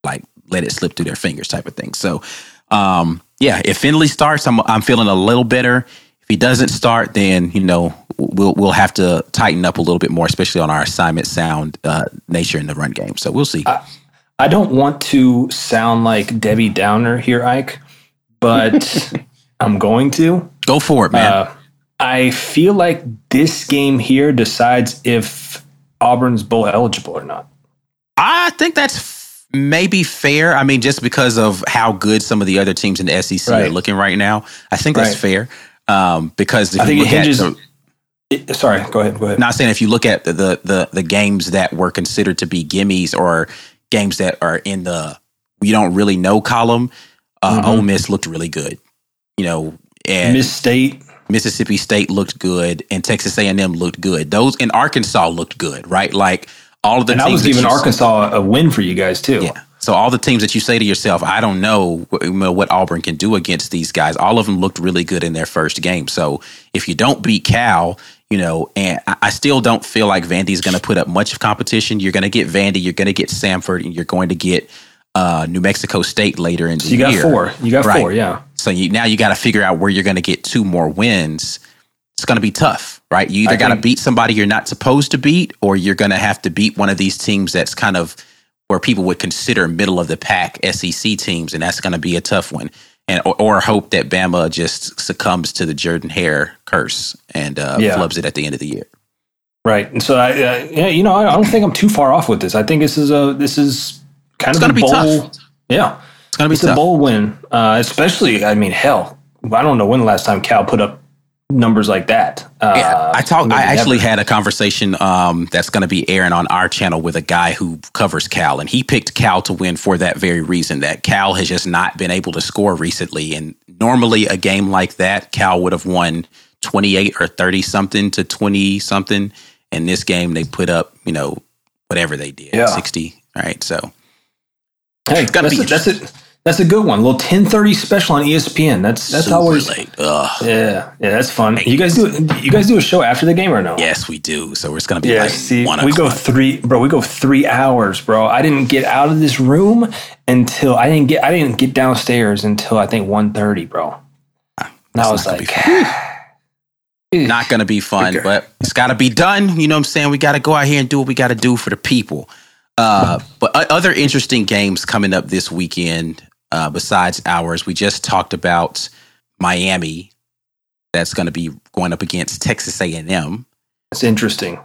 like let it slip through their fingers type of thing. So um, yeah, if Finley starts, I'm I'm feeling a little better. If he doesn't start, then you know we'll we'll have to tighten up a little bit more, especially on our assignment sound uh, nature in the run game. So we'll see. I don't want to sound like Debbie Downer here, Ike, but I'm going to. Go for it, man. Uh, I feel like this game here decides if Auburn's bowl eligible or not. I think that's f- maybe fair. I mean, just because of how good some of the other teams in the SEC are looking right now, I think that's Right. fair. Um, because if I think you it at hinges. the- it- sorry, go ahead. Go ahead. not saying if you look at the, the the the games that were considered to be gimmies or games that are in the we don't really know column, uh, Mhm. Ole Miss looked really good. You know, and Miss State. Mississippi State looked good, and Texas A and M looked good. Those in Arkansas looked good, right? Like all of the And I was giving Arkansas a win for you guys too. yeah. So all the teams that you say to yourself, I don't know wh- you know, what Auburn can do against these guys. All of them looked really good in their first game. So if you don't beat Cal, you know, and I, still don't feel like Vandy's going to put up much of competition. You're going to get Vandy, you're going to get Samford, and you're going to get uh, New Mexico State later in the So you got year. four. You got Right. four. Yeah. So you, now you got to figure out where you're going to get two more wins. It's going to be tough, right? You either got to beat somebody you're not supposed to beat, or you're going to have to beat one of these teams that's kind of where people would consider middle of the pack SEC teams, and that's going to be a tough one. And or, or hope that Bama just succumbs to the Jordan Hare curse and uh, Yeah. flubs it at the end of the year. Right. And so I, uh, yeah, you know, I, I don't think I'm too far off with this. I think this is a this is kind It's of a be bowl. tough. Yeah. It's going to be It's a tough. bowl win, uh, especially. I mean, hell, I don't know when the last time Cal put up numbers like that. Uh, Yeah, I talked. I actually never. had a conversation um, that's going to be airing on our channel with a guy who covers Cal, and he picked Cal to win for that very reason. That Cal has just not been able to score recently, and normally a game like that, Cal would have won twenty eight or thirty something to twenty something. In this game, they put up, you know, whatever they did, Yeah. sixty. Right, so Hey, gotta that's, be a, that's it. That's a good one. A little ten thirty special on ESPN. That's that's Super always late. Ugh. yeah yeah. That's fun. You guys do you guys do a show after the game or no? Yes, we do. So it's gonna be Yeah, like see, one we go three, bro. We go three hours, bro. I didn't get out of this room until I didn't get I didn't get downstairs until I think 1.30, bro. And I was like, not gonna be fun, but it's gotta be done. You know what I'm saying? We gotta go out here and do what we gotta do for the people. Uh, but other interesting games coming up this weekend, uh, besides ours, we just talked about Miami. That's gonna be going up against Texas A&M. That's interesting.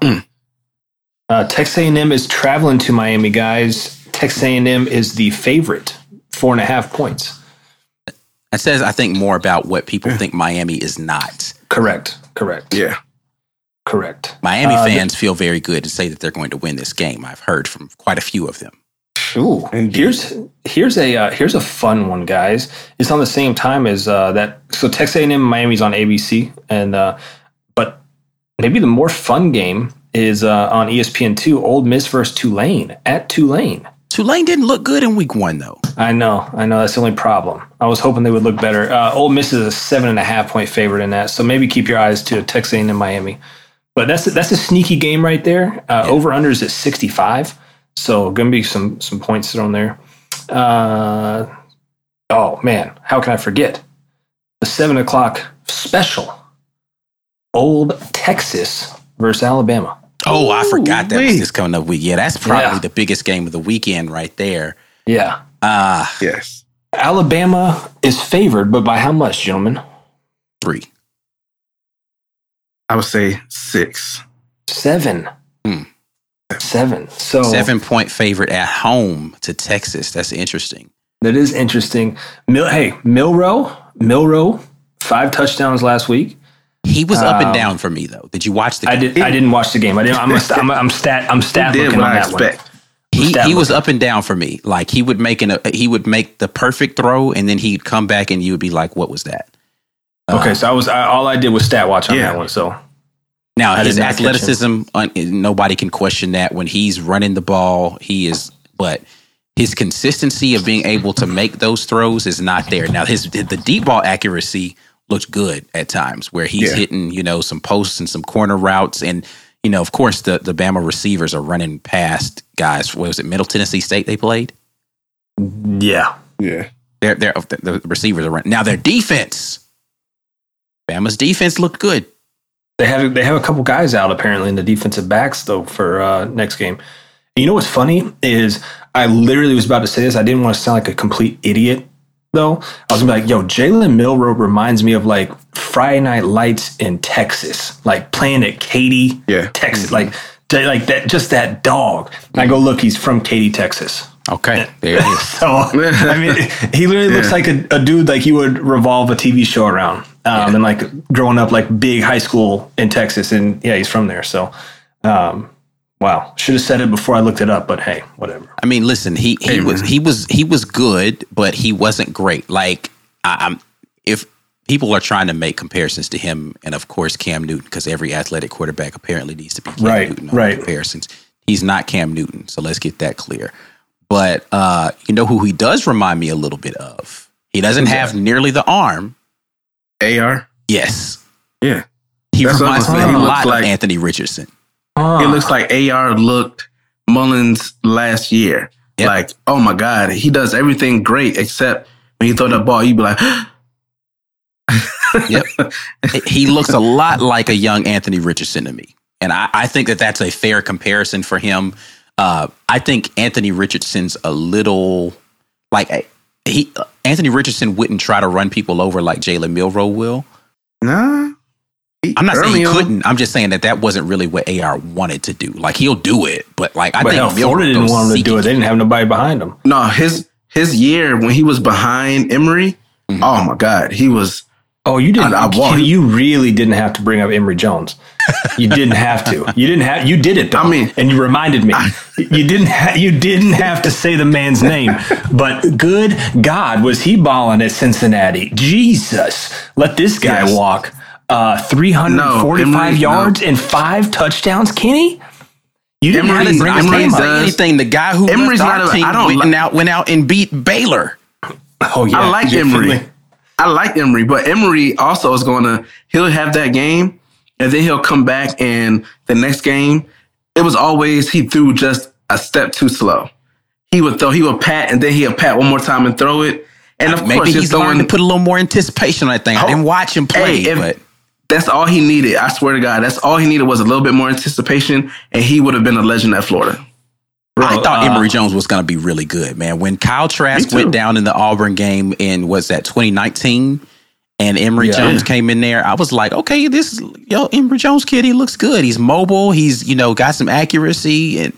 Uh, Texas A&M is traveling to Miami, guys. Texas A&M is the favorite, four and a half points. That says, I think, more about what people think Miami is not. Correct. Correct. Yeah. Correct. Miami Uh, fans feel very good to say that they're going to win this game. I've heard from quite a few of them. Ooh, here's here's a uh, here's a fun one, guys. It's on the same time as uh, that. So Texas A&M and Miami's on ABC, and uh, but maybe the more fun game is uh, on ESPN two. Ole Miss versus Tulane at Tulane. Tulane didn't look good in week one, though. I know, I know. That's the only problem. I was hoping they would look better. Uh, Ole Miss is a seven and a half point favorite in that, so maybe keep your eyes to Texas A&M Miami. But that's that's a sneaky game right there. Uh, Over under is at sixty five, so gonna be some some points thrown there. Uh, oh man, how can I forget the seven o'clock special? Old Texas versus Alabama. Oh, I forgot that was this coming up week. Yeah, that's probably Yeah. the biggest game of the weekend right there. Yeah, Uh, Yes. Alabama is favored, but by how much, gentlemen? three. I would say six. Seven. Hmm. Seven. So Seven point favorite at home to Texas. That's interesting. that is interesting. Mil- hey, Milroe, Milroe, five touchdowns last week. He was up and Um, down for me, though. Did you watch the I game? did. I didn't watch the game. I didn't. I'm. A, I'm, a, I'm stat. I'm stat Did looking what on I that one. He, he was up and down for me. Like he would make an, he would make the perfect throw, and then he'd come back, and you would be like, "What was that?" Okay, so I was. I, all I did was stat watch on Yeah. that one. So Now I his did not catch him. athleticism, uh, un- nobody can question that. When he's running the ball, he is. But his consistency of being able to make those throws is not there. Now his the deep ball accuracy looks good at times, where he's Yeah. hitting you know some posts and some corner routes, and you know of course the the Bama receivers are running past guys. What was it Middle Tennessee State they played? yeah, Yeah. They're, they're, the the receivers are running. Now their defense, Bama's defense looked good. They have. They have a couple guys out apparently in the defensive backs though for uh, next game. And you know what's funny is I literally was about to say this. I didn't want to sound like a complete idiot though. I was gonna be like, "Yo, Jalen Milroe reminds me of like Friday Night Lights in Texas, like playing at Katy, Yeah. Texas, like j- like that, just that dog." And I go, "Look, he's from Katy, Texas." Okay, there is. So I mean, he literally looks like a, a dude like you would revolve a TV show around, um, and like growing up like big high school in Texas, and yeah, he's from there. So, um, wow, should have said it before I looked it up, but hey, whatever. I mean, listen, he he Hey, was man. he was he was good, but he wasn't great. Like I, I'm if people are trying to make comparisons to him, and of course Cam Newton, because every athletic quarterback apparently needs to be Cam Right, Newton on right. comparisons. He's not Cam Newton, so let's get that clear. But uh, you know who he does remind me a little bit of? He doesn't have nearly the arm. AR. Yes, Yeah. he That's reminds me a lot looks of like- Anthony Richardson. It looks like AR looked Mullins last year. Yep. Like, oh my God, he does everything great except when he throw that ball, you'd be like, Yep. he looks a lot like a young Anthony Richardson to me. And I, I think that that's a fair comparison for him. Uh, I think Anthony Richardson's a little like a- he Anthony Richardson wouldn't try to run people over like Jalen Milroe will. nah. He- I'm not saying he couldn't. I'm just saying that that wasn't really what AR wanted to do. Like he'll do it, but like I but think hell, Milroe Florida didn't want him to do it. They didn't have nobody behind him. No, his his year when he was behind Emory, Mm-hmm. oh my God, he was Oh, you didn't. I- I want- you really didn't have to bring up Emory Jones. You didn't have to. You didn't have. You did it. Though, I mean- and you reminded me. you didn't. Ha- you didn't have to say the man's name. But good God, was he balling at Cincinnati? Jesus, let this guy Yes. walk. Uh, three hundred forty-five No, Emory- no. yards and five touchdowns. Kenny, you didn't Emory- have to bring I his name up. does- anything. The guy who Emory's left our not a- team I don't went li- out went out and beat Baylor. Oh yeah, I like Jay Emory. I like Emory, but Emory also is going to he'll have that game, and then he'll come back and the next game, it was always he threw just a step too slow. He would throw, he would pat, and then he'll pat one more time and throw it. And of Maybe course, he's just learning to put a little more anticipation on that thing. I Oh, didn't watch him play, hey, but That's all he needed. I swear to God, that's all he needed was a little bit more anticipation, and he would have been a legend at Florida. I thought uh, Emory Jones was going to be really good, man. When Kyle Trask went down in the Auburn game in was that 2019, and Emory Yeah. Jones came in there, I was like, okay, this yo Emory Jones kid, he looks good. He's mobile. He's you know got some accuracy, and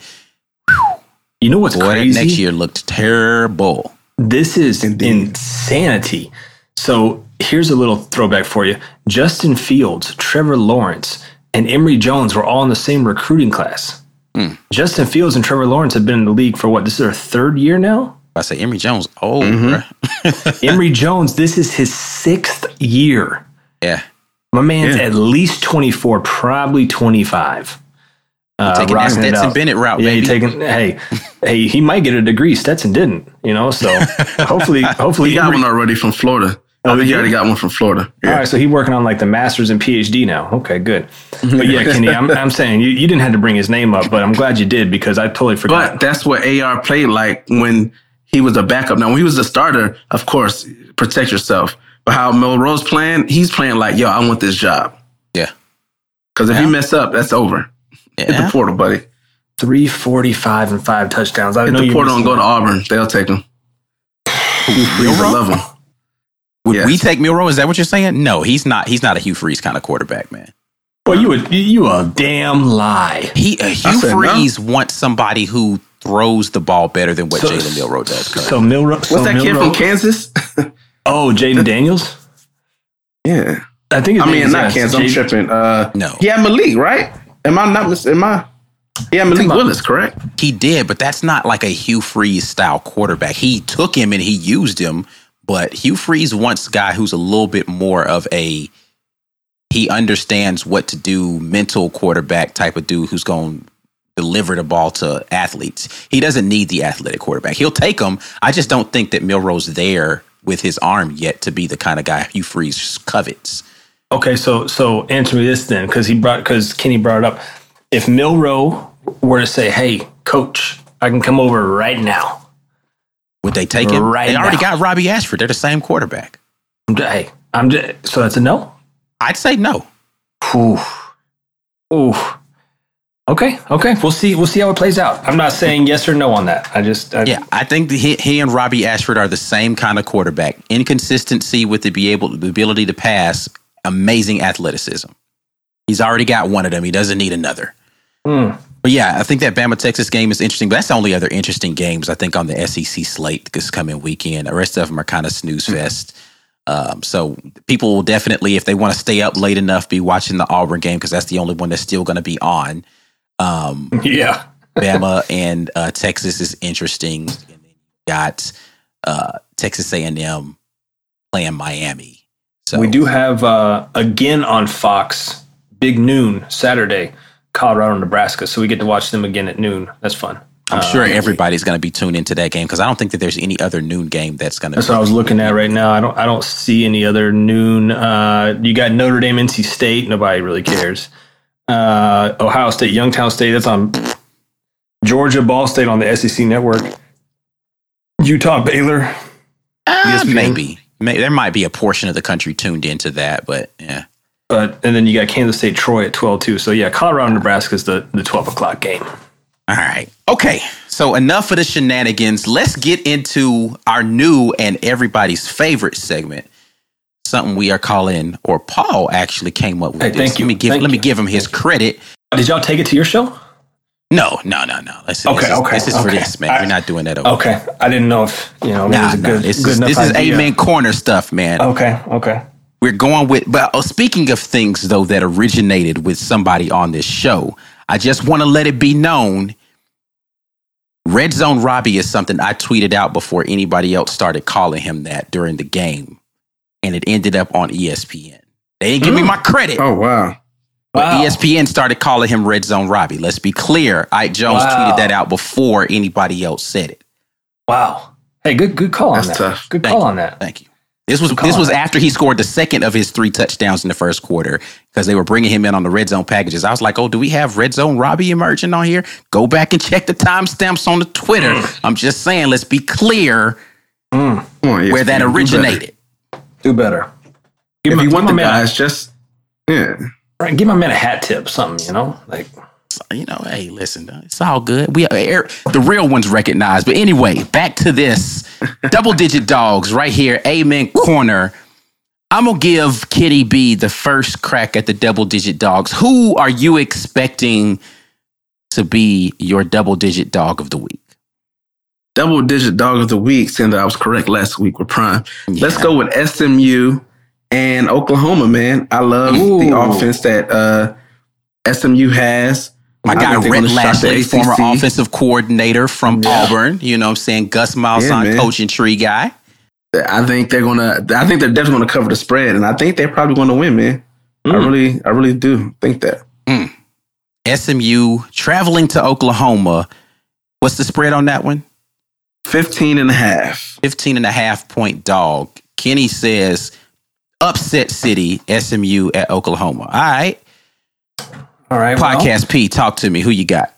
You know what's boy, crazy? next year looked terrible. This is insanity. So here's a little throwback for you. Justin Fields, Trevor Lawrence, and Emory Jones were all in the same recruiting class. Hmm. Justin Fields and Trevor Lawrence have been in the league for what? This is their third year now? I say Emory Jones, oh, Mm-hmm. Emory Jones, this is his sixth year. yeah, My man's Yeah. at least 24, probably 25. Uh, taking that Stetson. Bennett route, Yeah, baby. he taking. Hey, hey, he might get a degree. Stetson didn't, you know. So hopefully, hopefully, He got Emory- one already from Florida. Oh, I think he he already got one from Florida. Yeah. All right, so he's working on like the masters and PhD now. Okay, good. But yeah, Kenny, I'm, I'm saying you, you didn't have to bring his name up, but I'm glad you did because I totally forgot. But that's what AR played like when he was a backup. Now, when he was a starter, of course, protect yourself. But how Milroe playing, he's playing like, yo, I want this job. yeah, Because if Yeah. you mess up, that's over. Hit the portal, buddy. 345 and five touchdowns. I Hit know the you portal and go to Auburn. They'll take him. Please, I love him. Would Yes. we take Milroe? Is that what you're saying? No, he's not. He's not a Hugh Freeze kind of quarterback, man. Well, you would you a damn lie. He uh, Hugh said no. Freeze wants somebody who throws the ball better than what So- Jalen Milroe does. currently. So Milroe. so What's that kid from Kansas? Oh, Jaden Daniels. yeah. I think. His I name mean, is, not yeah, Kansas. I'm Jaden- tripping. Uh, No. He had Malik, right? Am I not mis- Am I? Yeah, Malik about- Willis, correct? He did, but that's not like a Hugh Freeze style quarterback. He took him and he used him, but Hugh Freeze wants a guy who's a little bit more of a he understands what to do, mental quarterback type of dude who's going to deliver the ball to athletes. He doesn't need the athletic quarterback. He'll take them. I just don't think that Milroe's there with his arm yet to be the kind of guy Hugh Freeze covets. Okay, so so answer me this then, because he brought because Kenny brought it up. If Milroe were to say, "Hey, coach, I can come over right now," Would they take him? Right they already now. got Robbie Ashford. They're the same quarterback. I'm just, hey, I'm just, so that's a no. I'd say no. Ooh, ooh. Okay, okay. We'll see. We'll see how it plays out. I'm not saying yes or no on that. I just I, Yeah, I think that he, he and Robbie Ashford are the same kind of quarterback. Inconsistency with the be able the ability to pass, amazing athleticism. He's already got one of them. He doesn't need another. Hmm. But yeah, I think that Bama Texas game is interesting. But that's the only other interesting games I think on the SEC slate this coming weekend. The rest of them are kind of snooze fest. Um, so people will definitely, if they want to stay up late enough, be watching the Auburn game because that's the only one that's still going to be on. Um, yeah. Bama and uh, Texas is interesting. And then got uh, Texas A&M playing Miami. So We do have uh, again on Fox, big noon Saturday, Colorado, Nebraska. So we get to watch them again at noon. That's fun. I'm sure everybody's going to be tuned into that game because I don't think that there's any other noon game that's going to. That's what I was looking at right now. I don't. I don't see any other noon. Uh, you got Notre Dame, NC State. Nobody really cares. Uh, Ohio State, Youngstown State. That's on Georgia, Ball State on the SEC network. Utah, Baylor. Uh, ESPN. maybe. There might be a portion of the country tuned into that, but yeah. But and then you got Kansas State, Troy at twelve too. So yeah, Colorado, Nebraska is the the twelve o'clock game. All right. Okay. So enough of the shenanigans. Let's get into our new and everybody's favorite segment. Something we are calling, or Paul actually came up with. Hey, this. thank you. Let me give. Thank let me give him his credit. Did y'all take it to your show? No, no, no, no. This, Okay, this is, okay, This is for this, man. I- We're not doing that over. Okay, I didn't know if you know. Nah, it was a nah. good, This good is enough this is corner stuff, man. Okay, okay. We're going with. But uh, speaking of things though that originated with somebody on this show, I just want to let it be known. Red Zone Robbie is something I tweeted out before anybody else started calling him that during the game, and it ended up on ESPN. They didn't give me my credit. Oh wow. But Wow. ESPN started calling him Red Zone Robbie. Let's be clear. Ike Jones Wow. tweeted that out before anybody else said it. Wow. Hey, good good call on that. tough. Good Thank call you. on that. Thank you. This was this on. was after he scored the second of his three touchdowns in the first quarter because they were bringing him in on the red zone packages. I was like, "Oh, do we have red zone Robbie emerging on here?" Go back and check the timestamps on the Twitter. Mm. I'm just saying, let's be clear mm. Come on, where that ESPN, do better. originated. Do better. Give If my, you want the man, guys, just yeah. a, give my man a hat tip, something, you know? Like You know, hey, listen, it's all good. We er, the real ones recognize. But anyway, back to this double digit dogs right here. Amen corner. I'm gonna give Kenny B the first crack at the double digit dogs. Who are you expecting to be your double digit dog of the week? Double digit dog of the week, saying that I was correct last week with Prime. Let's go with SMU and Oklahoma, man. I love the offense that uh, SMU has. My I guy think they're Rhett gonna shock the Lashlee, former offensive coordinator from Auburn. You know what I'm saying? Gus Miles Yeah, on man. coaching tree guy. I think they're gonna. I think they're definitely gonna cover the spread, and I think they're probably gonna win, man. I Mm. really, I really do think that. SMU traveling to Oklahoma. What's the spread on that one? 15 and a half. 15 and a half point dog. Kenny says upset city, SMU at Oklahoma. All right. all right. well, Podcast P, talk to me. Who you got?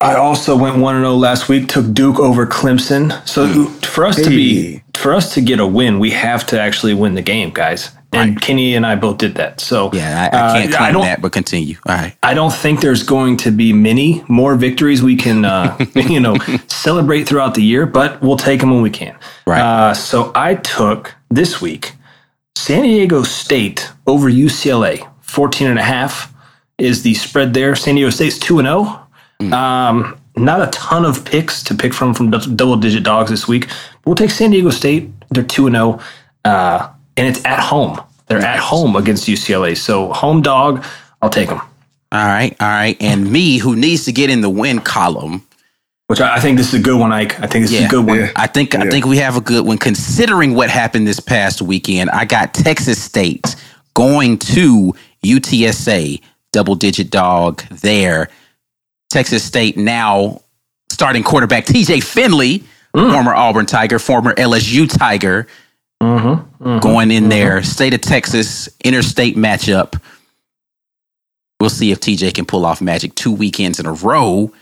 I also went one and zero last week. Took Duke over Clemson. So for us to be for us to get a win, we have to actually win the game, guys. And Kenny and I both did that. So Yeah, I, I uh, can't claim don't, that, but continue. All right. I don't think there's going to be many more victories we can, uh, you know, celebrate throughout the year, but we'll take them when we can. Right. Uh, so I took this week San Diego State over UCLA, 14 and a half is the spread there. San Diego State's 2 and 0. Um, not a ton of picks to pick from from double digit dogs this week. We'll take San Diego State. They're 2 and 0. Uh, and it's at home. They're at home against UCLA. So home dog, I'll take them. All right. All right. And me, who needs to get in the win column. Which I, I think this is a good one, Ike. I think this is a good one. Yeah. I think I think we have a good one considering what happened this past weekend. I got Texas State going to UTSA, double digit dog there. Texas State now starting quarterback TJ Finley, mm. former Auburn Tiger, former LSU Tiger, mm-hmm. Mm-hmm. going in mm-hmm. there. State of Texas interstate matchup. We'll see if TJ can pull off magic two weekends in a row.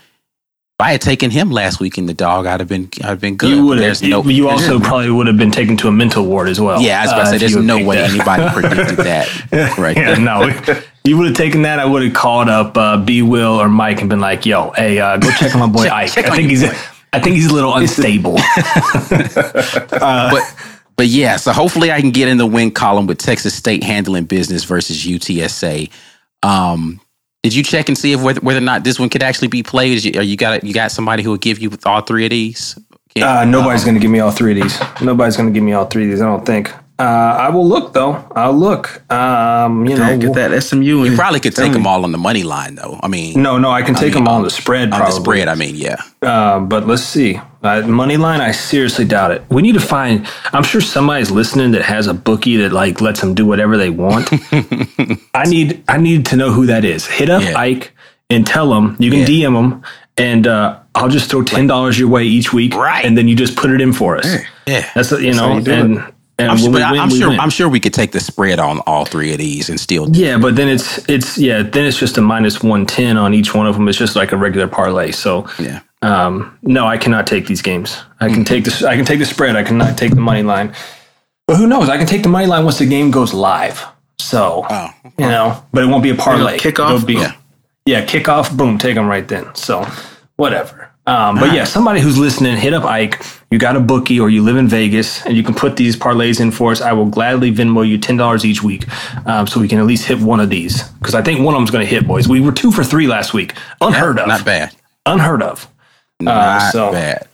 If I had taken him last week in the dog, I'd have been I'd have been good. You would have. You, no- you also probably would have been taken to a mental ward as well. yeah, I was about to uh, say there's no way that. anybody predicted that. Right. Yeah, no. You would have taken that. I would have called up uh, B. Will or Mike and been like, "Yo, hey, uh, go check on my boy Check- Ike. check I think he's. boy." I think he's a little unstable." but but yeah, so hopefully I can get in the win column with Texas State handling business versus UTSA. Um, did you check and see if whether, whether or not this one could actually be played? Is you, are you got you got somebody who will give you all three of these? uh, nobody's going to give me all three of these. Nobody's going to give me all three of these. I don't think. Uh, I will look though. I'll look. Um, you know, Yeah, get that SMU. You probably could take them all on the money line, though. I mean, No, no, I can take mean, them on the spread. on Probably. the spread. I mean, yeah. Uh, but let's see. Uh, money line, I seriously doubt it. We need to find. I'm sure somebody's listening that has a bookie that like lets them do whatever they want. I need. I need to know who that is. Hit up Yeah. Ike and tell him. You can DM him, and uh, I'll just throw ten dollars your way each week. Right. and then you just put it in for us. Yeah. That's you how know, you do and and I'm, when sure, we win, I'm we sure. win. I'm sure we could take the spread on all three of these and still. Yeah, but then it's it's yeah, then it's just a minus one ten on each one of them. It's just like a regular parlay. So Yeah. Um, no, I cannot take these games. I can take this. I can take the spread. I cannot take the money line. But who knows? I can take the money line once the game goes live. So Oh, you know, but it won't be a parlay. kickoff? It'll be, Yeah. yeah, kickoff. Boom, take them right then. So whatever. Um, but yeah, somebody who's listening, hit up Ike. You got a bookie or you live in Vegas and you can put these parlays in for us. I will gladly Venmo you ten dollars each week, um, so we can at least hit one of these because I think one of them's going to hit, boys. We were two for three last week, unheard of, Not bad. unheard of. Not so- bad.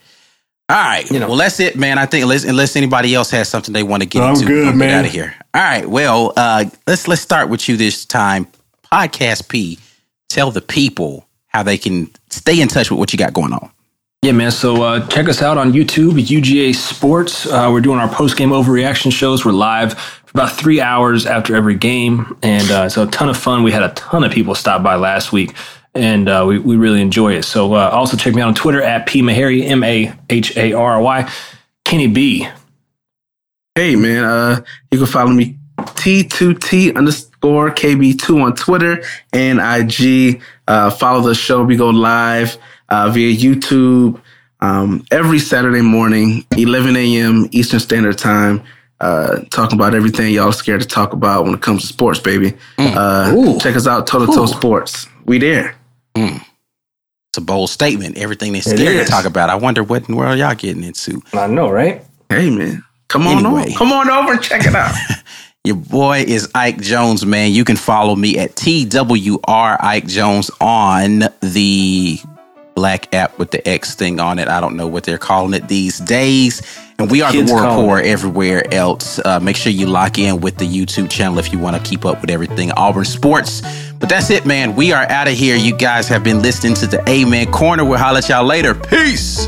All right. You know. well, that's it, man. I think unless, unless anybody else has something they want to get I'm into, good, we'll get man. out of here. All right. Well, uh, let's let's start with you this time. Podcast P, tell the people how they can stay in touch with what you got going on. Yeah, man. So uh, check us out on YouTube, UGA Sports. Uh, we're doing our post game overreaction shows. We're live for about three hours after every game, and uh, it's a ton of fun. We had a ton of people stop by last week, and uh, we we really enjoy it. So uh, also check me out on Twitter at p mahary m a h a r y. Kenny B? Hey man, uh, you can follow me T2T underscore KB2 on Twitter and IG. Uh, follow the show. We go live uh, via YouTube um, every Saturday morning, 11 a.m. Eastern Standard Time. Uh, talking about everything y'all scared to talk about when it comes to sports, baby. Uh, check us out, Toe to Toe Sports. We there. Mm. It's a bold statement. Everything they're scared to talk about. I wonder what in the world y'all getting into. I know, right? Hey man, come on Anyway. over. Come on over and check it out. Your boy is Ike Jones, man. You can follow me at TWR Ike Jones on the black app with the X thing on it. I don't know what they're calling it these days. And we are Kids the War Core everywhere else. Uh, make sure you lock in with the YouTube channel if you want to keep up with everything Auburn sports. But that's it, man. We are out of here. You guys have been listening to the Amen Corner. We'll holler at y'all later. Peace.